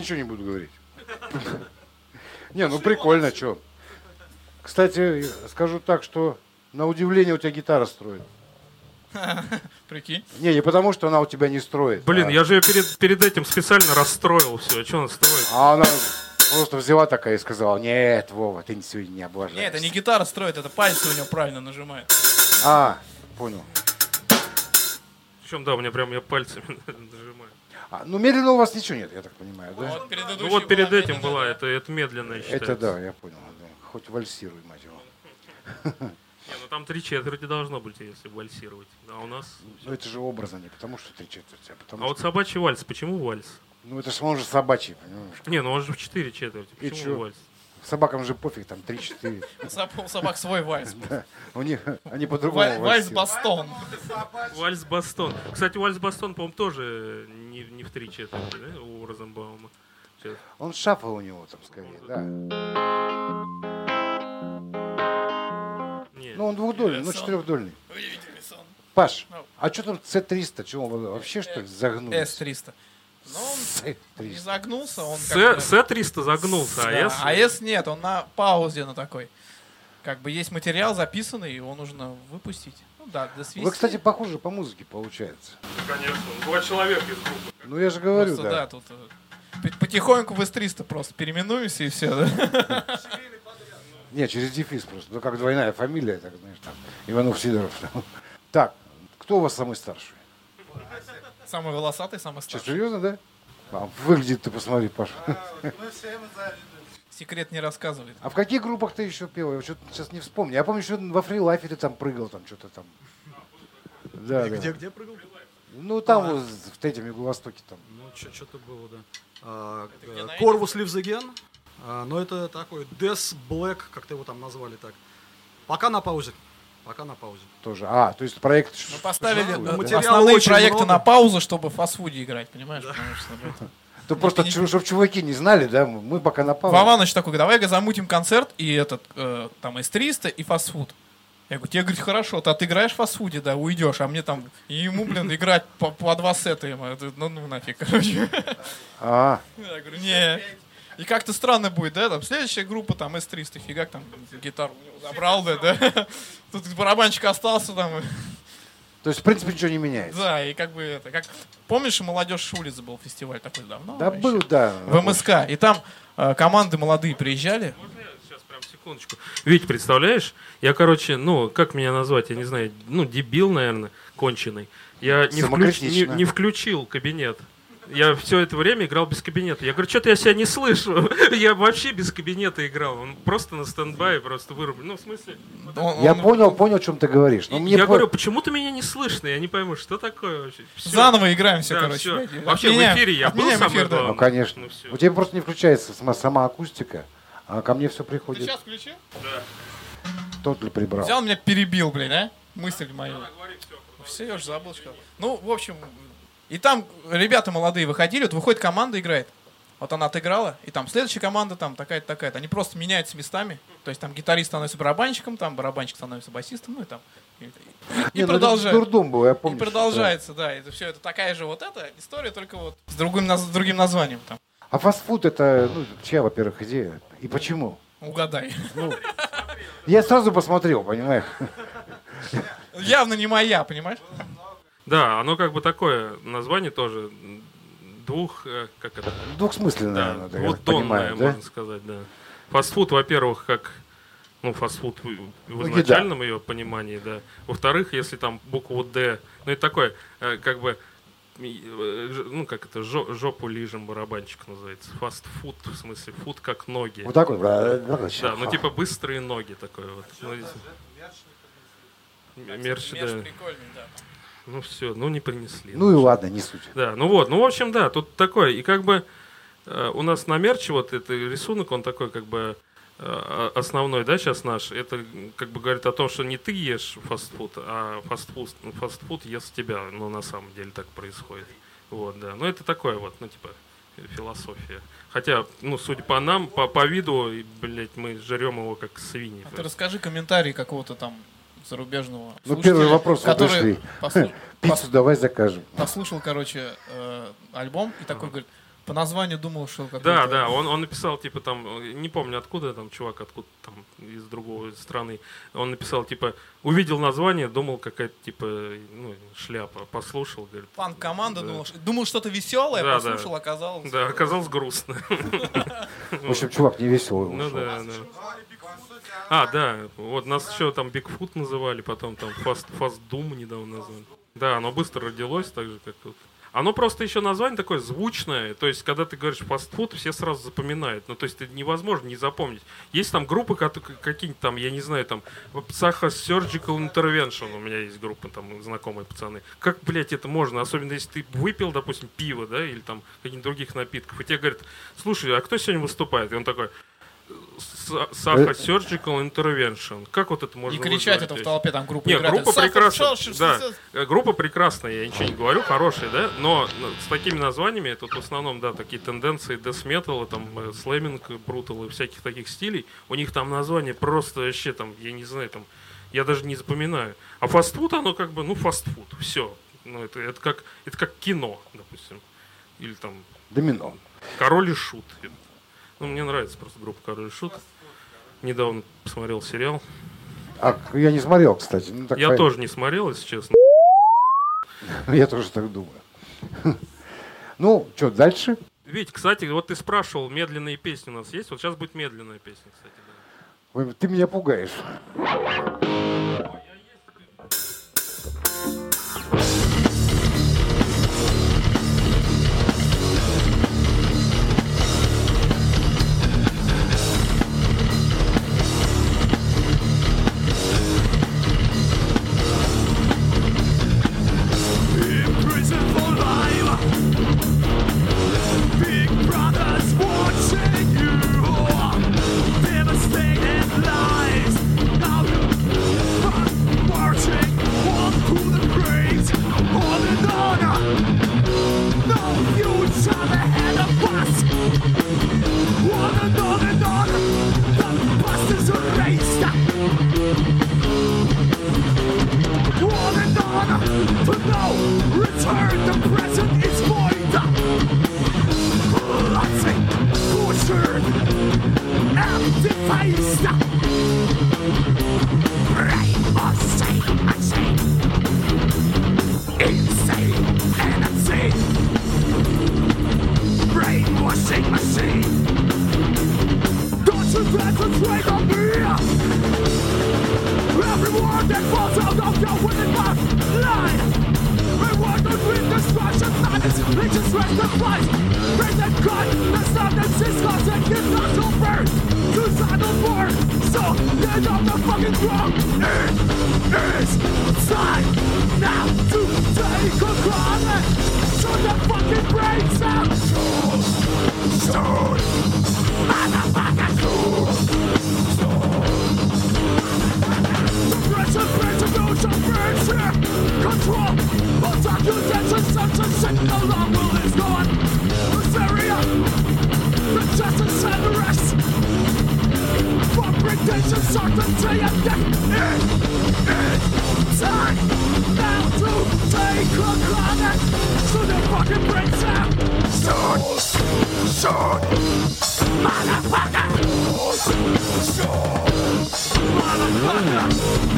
Ничего не буду говорить. Не, ну прикольно, что. Кстати, скажу так, что на удивление у тебя гитара строит. Прикинь. Не, не потому, что она у тебя не строит. Блин, а, я же ее перед, перед этим специально расстроил все. А что она строит? А она просто взяла такая и сказала, нет, Вова, ты сегодня не облажаешься. Не, это не гитара строит, это пальцы у него правильно нажимает. А, понял. Причем, да, у меня прям я пальцами нажимаю. А, ну, медленно у вас ничего нет, я так понимаю, да? Вот предыдущий Ну вот перед была этим медленная. была, это, это медленная считается. Это да, я понял. да. Хоть вальсируй, мать его. Не, ну там три четверти должно быть, если вальсировать. А у нас... Ну, это же образно, не потому что три четверти, а потому А вот что... собачий вальс, почему вальс? Ну, это же он же собачий, понимаешь? Не, ну он же в четыре четверти. И Почему чё? вальс? Собакам же пофиг, там 3-4. У соб- у собак свой вальс. У них, они по-другому Валь- Вальс бастон. Вальс Бастон. Кстати, вальс Бастон, по-моему, тоже не, не в три четверти, да, у Розенбаума. Он шафа у него там скорее, да. Не. Ну, он двухдольный, ну, четырехдольный. Паш, Ну. а что там C300? Чего он вообще, что ли, загнулись? S300. Но он не C300. загнулся, он С, как-то- С-300 загнулся, а S... а S нет, он на паузе на такой. Как бы есть материал записанный, его нужно выпустить. Ну да, до свести. Вы, кстати, похожи по музыке, получается. Конечно, два человека из группы. Ну, я же говорю, Просто, да. да, тут э, потихоньку в S300 просто переименуемся и все, да? Не, через дефис просто. Ну, как двойная фамилия, так, знаешь, там, Иванов Сидоров. там. Так, кто у вас самый старший? Самый волосатый, самый Что, старший. серьезно, да? А, выглядит, ты посмотри, Паша. Мы всем завидуем. Секрет не рассказывает. А в каких группах ты еще пел? Я что-то сейчас не вспомню. Я помню, что во фрилайфе ты там прыгал, там что-то там. Да, да. Где, где прыгал? Ну, там вот в третьем Юго-Востоке там. Ну, что-то было, да. А, где э, Corvus Lives Again. А, но это такой Death Black, как-то его там назвали так. Пока на паузе. Пока на паузе. Тоже. А, то есть проект... Мы поставили существует, э, да? основные очень проекты много. на паузу, чтобы в фастфуде играть, понимаешь? Потому что, ну, То просто, чтобы чуваки не знали, да, мы пока на паузе. Вованович такой, давай-ка замутим концерт и этот, э, там, S300 и фастфуд. Я говорю, тебе, говорит, хорошо, ты отыграешь в фастфуде, да, уйдешь, а мне там, и ему, блин, играть по, по два сета ему, ну, ну нафиг, короче. А, Я говорю, не. И как-то странно будет, да, там, следующая группа, там, S300, фигак, там, гитару забрал, да, да. Тут барабанчик остался там, то есть, в принципе, ничего не меняется. да, и как бы это, как, помнишь, молодежь улицы был фестиваль такой давно? Да, еще? был, да. В МСК, и там э, команды молодые приезжали, Сейчас прям секундочку. Вить, представляешь? Я, короче, ну, как меня назвать, я не знаю, ну, дебил, наверное, конченый. Я не, включ- не- не включил кабинет. Я все это время играл без кабинета. Я говорю, что-то я себя не слышу. Я вообще без кабинета играл. Он просто на стендбай, просто вырублен. Ну, в смысле? он- Я он понял, понял, о чем ты говоришь. Но мне я по- говорю, почему-то меня не слышно? Я не пойму, что такое вообще. Всё. Заново играем все, Да, короче. Вообще Отменяем- в эфире я был отменяем самый эфир, да. главный. Ну, конечно. Ну. У тебя просто не включается сама, сама акустика, а ко мне все Ты приходит. сейчас включил? Тот ли прибрал? Взял меня перебил, блин, а? Мысль мою. Все, я уже забыл, что. Ну, в общем, и там ребята молодые выходили, вот выходит команда играет. Вот она отыграла, и там следующая команда там такая-то, такая-то. Они просто меняются местами. То есть там гитарист становится барабанщиком, там барабанщик становится басистом, ну и там. И, и Не, ну, это продолжает. дурдом был, я И помню. что продолжается, да. Это все это такая же вот эта история, только вот с другим, с другим названием там. да. А фастфуд это, ну, чья, во-первых, идея? И почему? Угадай. Я сразу посмотрел, понимаешь? Явно не моя, понимаешь? Да, оно как бы такое название тоже двух, э, как это, Двухсмысленное, да, двухдонное, понимаю, да? можно сказать, да. Фастфуд, во-первых, как, ну, фастфуд в, Ну, изначальном ее понимании, да. Во-вторых, если там букву «Д», ну, это такое, э, как бы, э, ну, как это, жо- жопу лижем барабанчик называется. Фастфуд, в смысле, фуд как ноги. Вот так вот. Да, ну, типа, быстрые ноги такое вот. Ну, Мерч, да. Ну, все, ну, не принесли. Ну и ладно, не суть. Да, ну вот, ну в общем, да, тут такое. И как бы э, у нас на мерче вот этот рисунок, он такой как бы э, основной, да, сейчас наш. Это как бы говорит о том, что не ты ешь фастфуд, а фастфуд, ну, фастфуд ест тебя. Ну, на самом деле так происходит. Вот, да. Ну, это такое вот, ну, типа, философия. Хотя, ну, судя по нам, по, по виду, блядь, мы жрем его как свиньи. А ты расскажи комментарий какого-то там зарубежного Ну, первый вопрос который вышли. послу- Пиццу давай закажем. послушал, короче, э, альбом и такой говорит, по названию думал, что какой-то... Да, да, он, он написал, типа, там, не помню откуда, там, чувак откуда там, из другой страны, он написал, типа, увидел название, думал, какая-то, типа, ну, шляпа, послушал, говорит. Панк-команда, Да. думал, думал что-то веселое, Да, послушал, да. оказалось. Да, оказалось грустно. В общем, чувак не веселый Ну да, да. А, да, вот нас еще там Бигфут называли, потом там Fast, Fast Doom недавно назвали. Да, оно быстро родилось, так же, как тут. Оно просто еще название такое звучное, то есть, когда ты говоришь фастфуд, все сразу запоминают. Ну, то есть, это невозможно не запомнить. Есть там группы, какие-нибудь там, я не знаю, там, Sacha Surgical Intervention, у меня есть группа, там, знакомые пацаны. Как, блядь, это можно? Особенно, если ты выпил, допустим, пиво, да, или там каких-нибудь других напитков, и тебе говорят, слушай, а кто сегодня выступает? И он такой, Sacha Surgical Intervention. Как вот это можно И кричать это в толпе, там группа нет, играет, группа «Сахар, прекрасная. Да, э, группа прекрасная, я ничего не говорю, хорошая, да, но с такими названиями, тут в основном, да, такие тенденции death metal, там, э, слэминг, брутал и всяких таких стилей, у них там название просто вообще там, я не знаю, там, я даже не запоминаю. А фастфуд, оно как бы, ну, фастфуд, все. Ну, это, это, как, это как кино, допустим. Или там Домино. Король и Шут. Ну, мне нравится просто группа Король и Шут. Недавно посмотрел сериал. А, я не смотрел, кстати. Ну, так Я пон- тоже не смотрел, если честно. Я тоже так думаю. Ну, что, дальше? Вить, кстати, вот ты спрашивал, медленные песни у нас есть? Вот сейчас будет медленная песня, кстати. да. Ты меня пугаешь. Shot. Motherfucker. Shot. Motherfucker.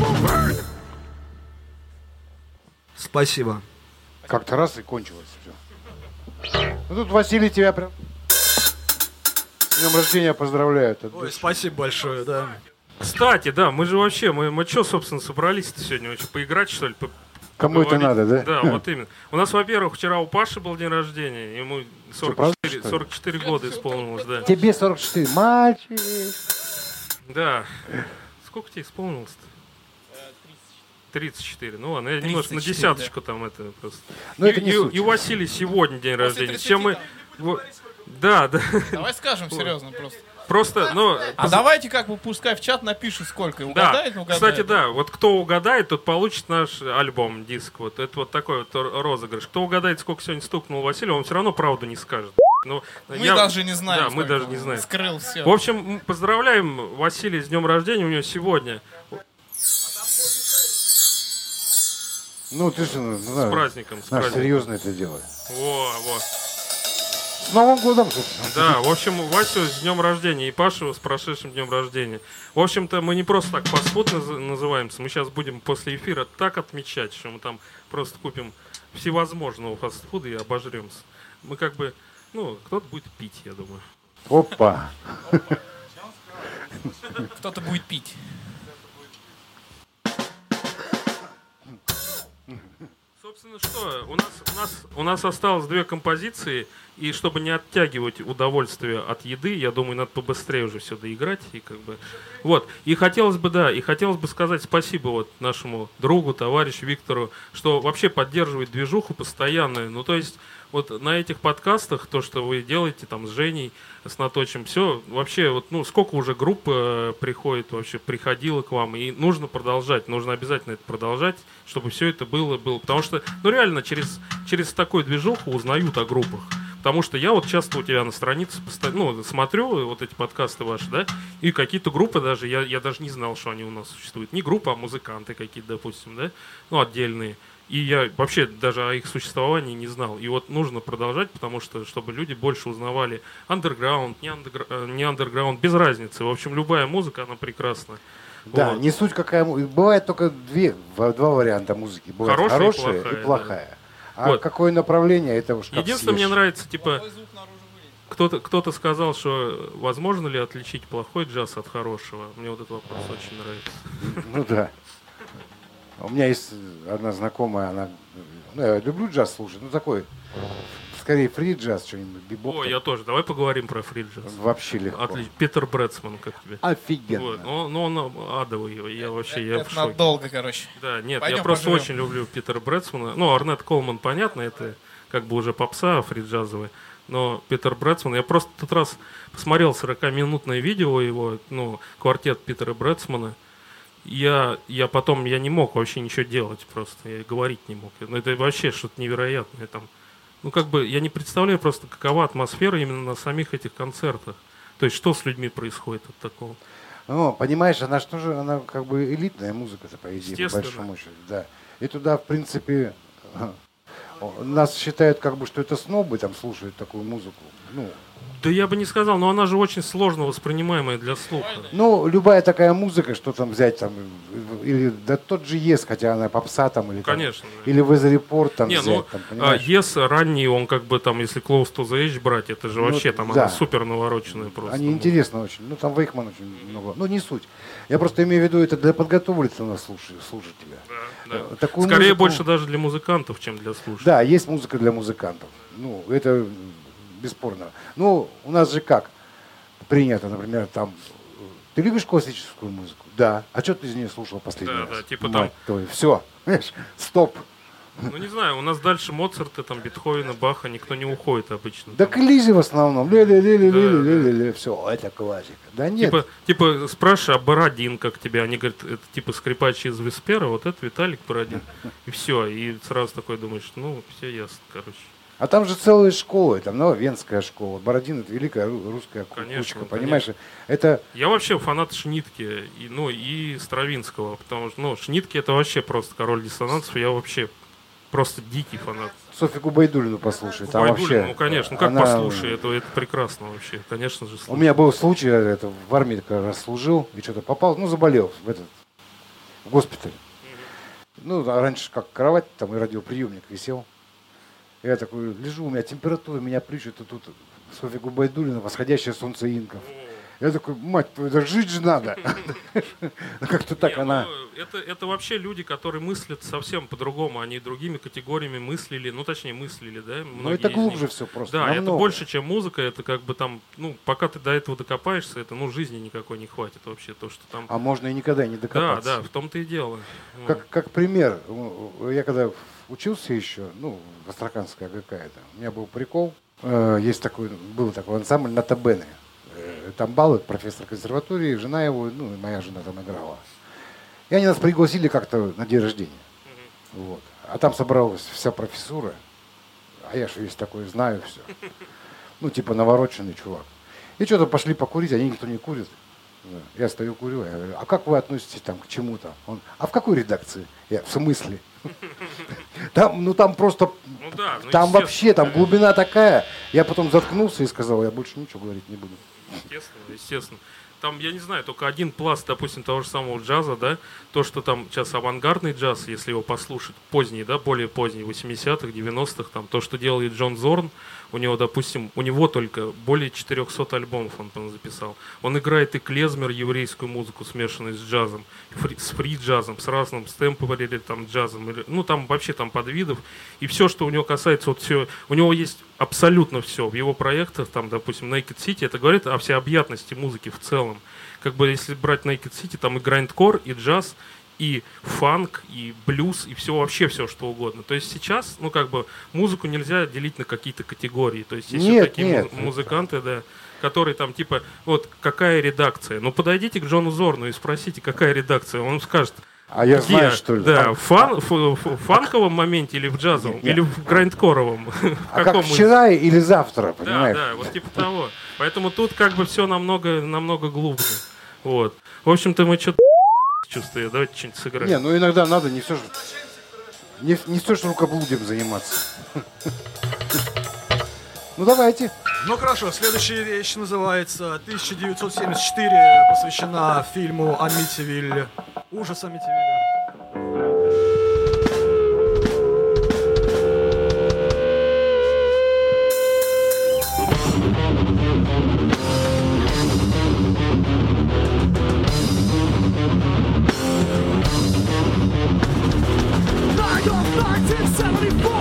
Will burn. Спасибо. Как-то раз и кончилось все. Ну тут Василий тебя прям... днем рождения поздравляю. от Ой, души. спасибо большое, да. Кстати, да, мы же вообще, мы, мы что, собственно, собрались сегодня? Вообще, поиграть, что ли? Кому это надо, да? Да, вот именно. У нас, во-первых, вчера у Паши был день рождения, ему 44, что ли? 44 года исполнилось, да. Тебе 44. Мальчик. Да. Сколько тебе исполнилось-то? 34. Ну ладно, я немножко на 34, десяточку там это просто. Ну, и, это не и- суть. и у Василия сегодня день После рождения. 30 Чем мы... Да, да. Давай скажем серьезно просто. Просто, ну, А давайте как бы пускай в чат напишет сколько. Да, Угадает, угадает. кстати, да, вот кто угадает, тот получит наш альбом, диск. Вот это вот такой вот ро- розыгрыш. Кто угадает, сколько сегодня стукнул Василий, он все равно правду не скажет. Ну, Мы я- даже не знаем. Да, мы даже не знаем. Скрыл все. В общем, поздравляем Василия с днем рождения, у него сегодня. Ну, ты же, ну, С праздником, с праздником. серьезно это делать. Во, во. С Новым годом, собственно. Да, в общем, Васю с днем рождения и Пашу с прошедшим днем рождения. В общем-то, мы не просто так фастфуд наз- называемся, мы сейчас будем после эфира так отмечать, что мы там просто купим всевозможного фастфуда и обожремся. Мы как бы, ну, кто-то будет пить, я думаю. Опа. Кто-то будет пить. Собственно, что, у нас, у, нас, у нас осталось две композиции, и чтобы не оттягивать удовольствие от еды, я думаю, надо побыстрее уже все доиграть. И как бы, вот. И хотелось бы, да, и хотелось бы сказать спасибо вот нашему другу, товарищу Виктору, что вообще поддерживает движуху постоянную. Ну, то есть, вот на этих подкастах, то, что вы делаете там с Женей, с Наточем, все, вообще, вот, ну, сколько уже групп э, приходит, вообще, приходило к вам, и нужно продолжать, нужно обязательно это продолжать, чтобы все это было, было, потому что, ну, реально, через, через такую движуху узнают о группах. Потому что я вот часто у тебя на странице ну, смотрю вот эти подкасты ваши, да, и какие-то группы даже, я, я даже не знал, что они у нас существуют. Не группы, а музыканты какие-то, допустим, да, ну, отдельные. И я вообще даже о их существовании не знал. И вот нужно продолжать, потому что, чтобы люди больше узнавали андерграунд, не, андергра- э, не андерграунд, без разницы. В общем, любая музыка, она прекрасна. Да, Вот. не суть какая. му- Бывает только две, два варианта музыки. Бывает Хорошая и хорошая, плохая, и да. плохая. А Вот. какое направление, это уж как Единственное, мне съешь. нравится, типа, кто-то кто сказал, что возможно ли отличить плохой джаз от хорошего. Мне вот этот вопрос очень нравится. Ну да. У меня есть одна знакомая, она... Ну, я люблю джаз слушать, ну такой, скорее фри джаз, что-нибудь, бибоп. О, я тоже. Давай поговорим про фри джаз. Вообще легко. Отлично. Питер Брэдсман, как тебе? Офигенно. Вот. Ну, ну, он адовый, я вообще, я в Это шоке. надолго, короче. Да, нет, Пойдем я просто поживем. очень люблю Питера Брэдсмана. Ну, Арнет Колман, понятно, это как бы уже попса фриджазовая. Но Питер Брэдсман, я просто тот раз посмотрел 40-минутное видео его, ну, квартет Питера Брэдсмана. Я, я потом, я не мог вообще ничего делать просто, я говорить не мог. Ну, это вообще что-то невероятное там. Ну, как бы, я не представляю просто, какова атмосфера именно на самих этих концертах. То есть, что с людьми происходит от такого. Ну, понимаешь, она же, она как бы элитная музыка-то, по идее, по большому счету, да. И туда, в принципе, нас считают как бы, что это снобы там слушают такую музыку. Ну, Да я бы не сказал, но она же очень сложно воспринимаемая для слуха. ну, любая такая музыка, что там взять там, или да тот же ЕС, хотя она попса там, или там, Конечно. да. или Weather Report там Не, взять, ну, там, а? Yes, ранний, он как бы там, если Close to the Edge брать, это же Ну, вообще там да. она супер навороченная просто. Они интересно очень. Ну, там Вейхман очень много. Ну, не суть. Я просто имею в виду это для подготовленного слуш- слушателя. Да, да. Э, такую Скорее музыку- больше даже для музыкантов, чем для слушателей. Да, есть музыка для музыкантов. Ну, это бесспорно. Ну, у нас же как принято, например, там... Ты любишь классическую музыку? Да. А что ты из нее слушал последний Да, раз? да, типа Мать твою. Все. Понимаешь? Стоп. Ну, не знаю, у нас дальше Моцарта, там, Бетховена, Баха, никто не уходит обычно. Да клизи в основном. ле ле ле ле Да, ле ле ле ле Все, это классика. Да нет. Типа, типа спрашивай, а Бородин как тебе? Они говорят, это типа скрипач из Веспера, вот это Виталик Бородин. И все, и сразу такой думаешь, ну, все ясно, короче. А там же целые школы, там Нововенская школа, Бородин это великая ру- русская ку- Конечно, кучка, понимаешь? конечно. Это Я вообще фанат Шнитки, и, ну, и Стравинского, потому что, ну, Шнитки это вообще просто король диссонансов, я вообще просто дикий фанат. Софику Байдулину послушай, там вообще. ну, конечно, ну, как она- послушай, это, это прекрасно вообще, конечно же. У слушай. меня был случай, я это, в армии как раз служил, и что-то попал, ну, заболел в этот, в госпиталь. Ну, а раньше как кровать, там и радиоприемник висел. Я такой лежу, у меня температура, меня плющит, и тут Софья Губайдулина «Восходящее солнце инков». Я такой, мать да жить же надо. Как-то так она... ну, это, вообще люди, которые мыслят совсем по-другому. Они другими категориями мыслили, ну, точнее, мыслили, да? Ну, многие это глубже все просто. Да, это больше, чем музыка. Это как бы там, ну, пока ты до этого докопаешься, это, ну, жизни никакой не хватит вообще. То, что там... А можно и никогда не да, докопаться. да, в том-то и дело. Как, как пример, я когда учился еще, ну, Астраханская какая-то, у меня был прикол. Э, Есть такой, был такой ансамбль Натабены. Э, Там Балык, профессор консерватории, жена его, ну, и моя жена там играла. И они нас пригласили как-то на день рождения. Вот. А там собралась вся профессура. А я же весь такой знаю все. Ну, типа навороченный чувак. И что-то пошли покурить, они никто не курит. Я стою, курю, я говорю, а как вы относитесь там к чему-то? Он, а в какой редакции? Я, в смысле? Там, ну там просто, Ну да, ну, там вообще, там глубина такая. Я потом заткнулся и сказал, я больше ничего говорить не буду. Естественно, естественно. Там, я не знаю, только один пласт, допустим, того же самого джаза, да, то, что там сейчас авангардный джаз, если его послушать, поздний, да, более поздний, 80-х, 90-х, там, то, что делает Джон Зорн, у него, допустим, у него только более 400 альбомов он там записал. Он играет и клезмер, еврейскую музыку, смешанную с джазом, фри- с фри-джазом, с разным стемпори там джазом, или- ну, там вообще там подвидов. И все, что у него касается, вот все, у него есть абсолютно все в его проектах, там, допустим, Naked City, это говорит о всеобъятности музыки в целом. Как бы если брать Naked City, там и грайндкор, и джаз, и фанк, и блюз, и все вообще все что угодно. То есть сейчас, ну как бы музыку нельзя делить на какие-то категории. То есть есть вот Нет, такие нет. му- музыканты, да, которые там типа вот какая редакция. Ну подойдите к Джону Зорну и спросите, какая редакция. Он скажет. А я где? знаю, что ли. Да, в фан, ф- в фанковом моменте или в джазовом, Нет, или в грайндкоровом. В а как вчера или завтра, да, понимаешь? да, вот типа того. Поэтому тут как бы все намного, намного глубже. Вот. В общем-то, мы что-то чувствую. Давайте что-нибудь сыграем. Не, ну иногда надо не все же... Не, не все же рукоблудием заниматься. Ну давайте. Ну хорошо, следующая вещь называется 1974, посвящена фильму Амитивиль. Ужас Амитивилля. 74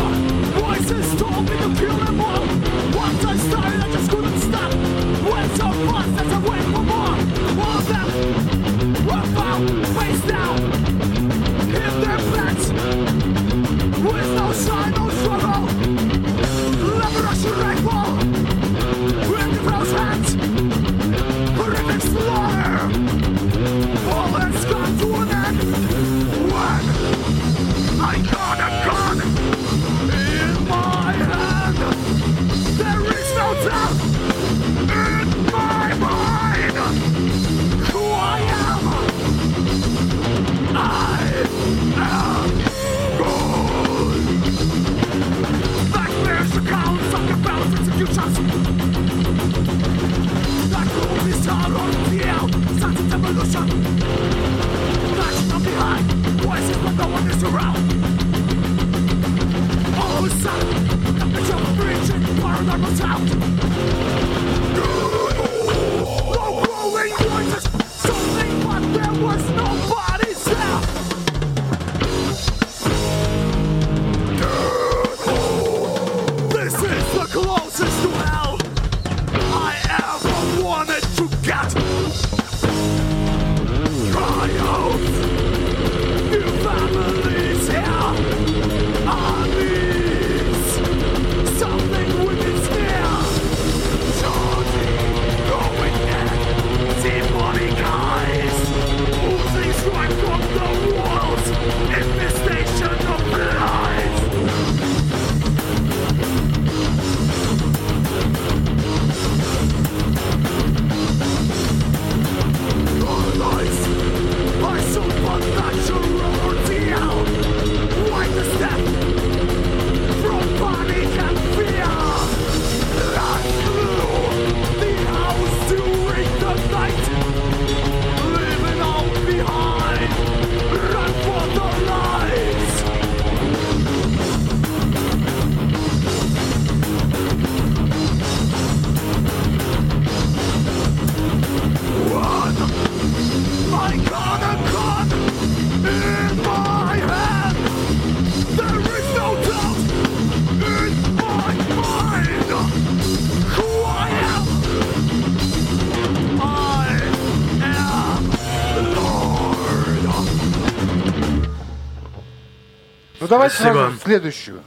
давайте Спасибо. сразу следующую.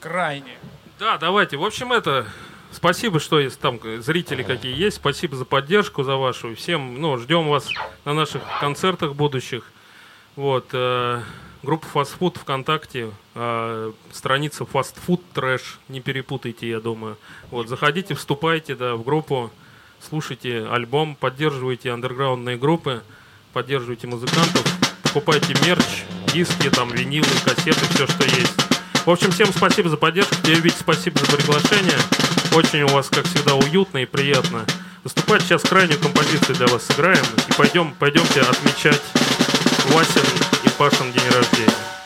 Крайне. Да, давайте. В общем, это... Спасибо, что есть там зрители какие есть. Спасибо за поддержку, за вашу. Всем, ну, ждем вас на наших концертах будущих. Вот. э, группа Fast Food ВКонтакте. э, страница Fast Food Trash. Не перепутайте, я думаю. Вот. Заходите, вступайте, да, в группу. Слушайте альбом, поддерживайте андерграундные группы, поддерживайте музыкантов, покупайте мерч, диски, там, винилы, кассеты, все, что есть. В общем, всем спасибо за поддержку. Тебе, Вить, спасибо за приглашение. Очень у вас, как всегда, уютно и приятно. Выступать сейчас крайнюю композицию для вас сыграем. И пойдем, пойдемте отмечать Васин и Пашин день рождения.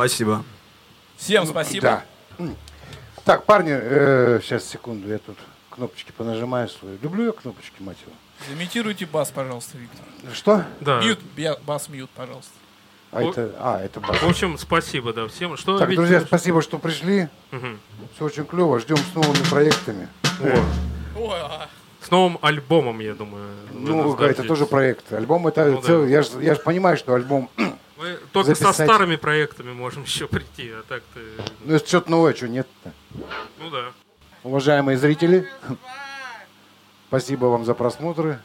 Спасибо. Всем спасибо. Да. Так, парни, э, сейчас, секунду, я тут кнопочки понажимаю свои. Люблю я кнопочки, мать его. Имитируйте бас, пожалуйста, Виктор. Что? Да. Мьют, бас мьют, пожалуйста. А, О- это, а, это бас. В общем, спасибо, да, всем. Что, Так, друзья, спасибо, что пришли. Все очень клево. Ждем с новыми проектами. Э, Ой, а, С новым альбомом, я думаю. Ну, это тоже проект. Альбом это Ну да. целый. Я же я ж понимаю, что альбом. Мы только со записать. старыми проектами можем еще прийти, а так-то... Ну, если что-то новое, что нет-то. Ну да. Уважаемые зрители, спасибо вам за просмотры.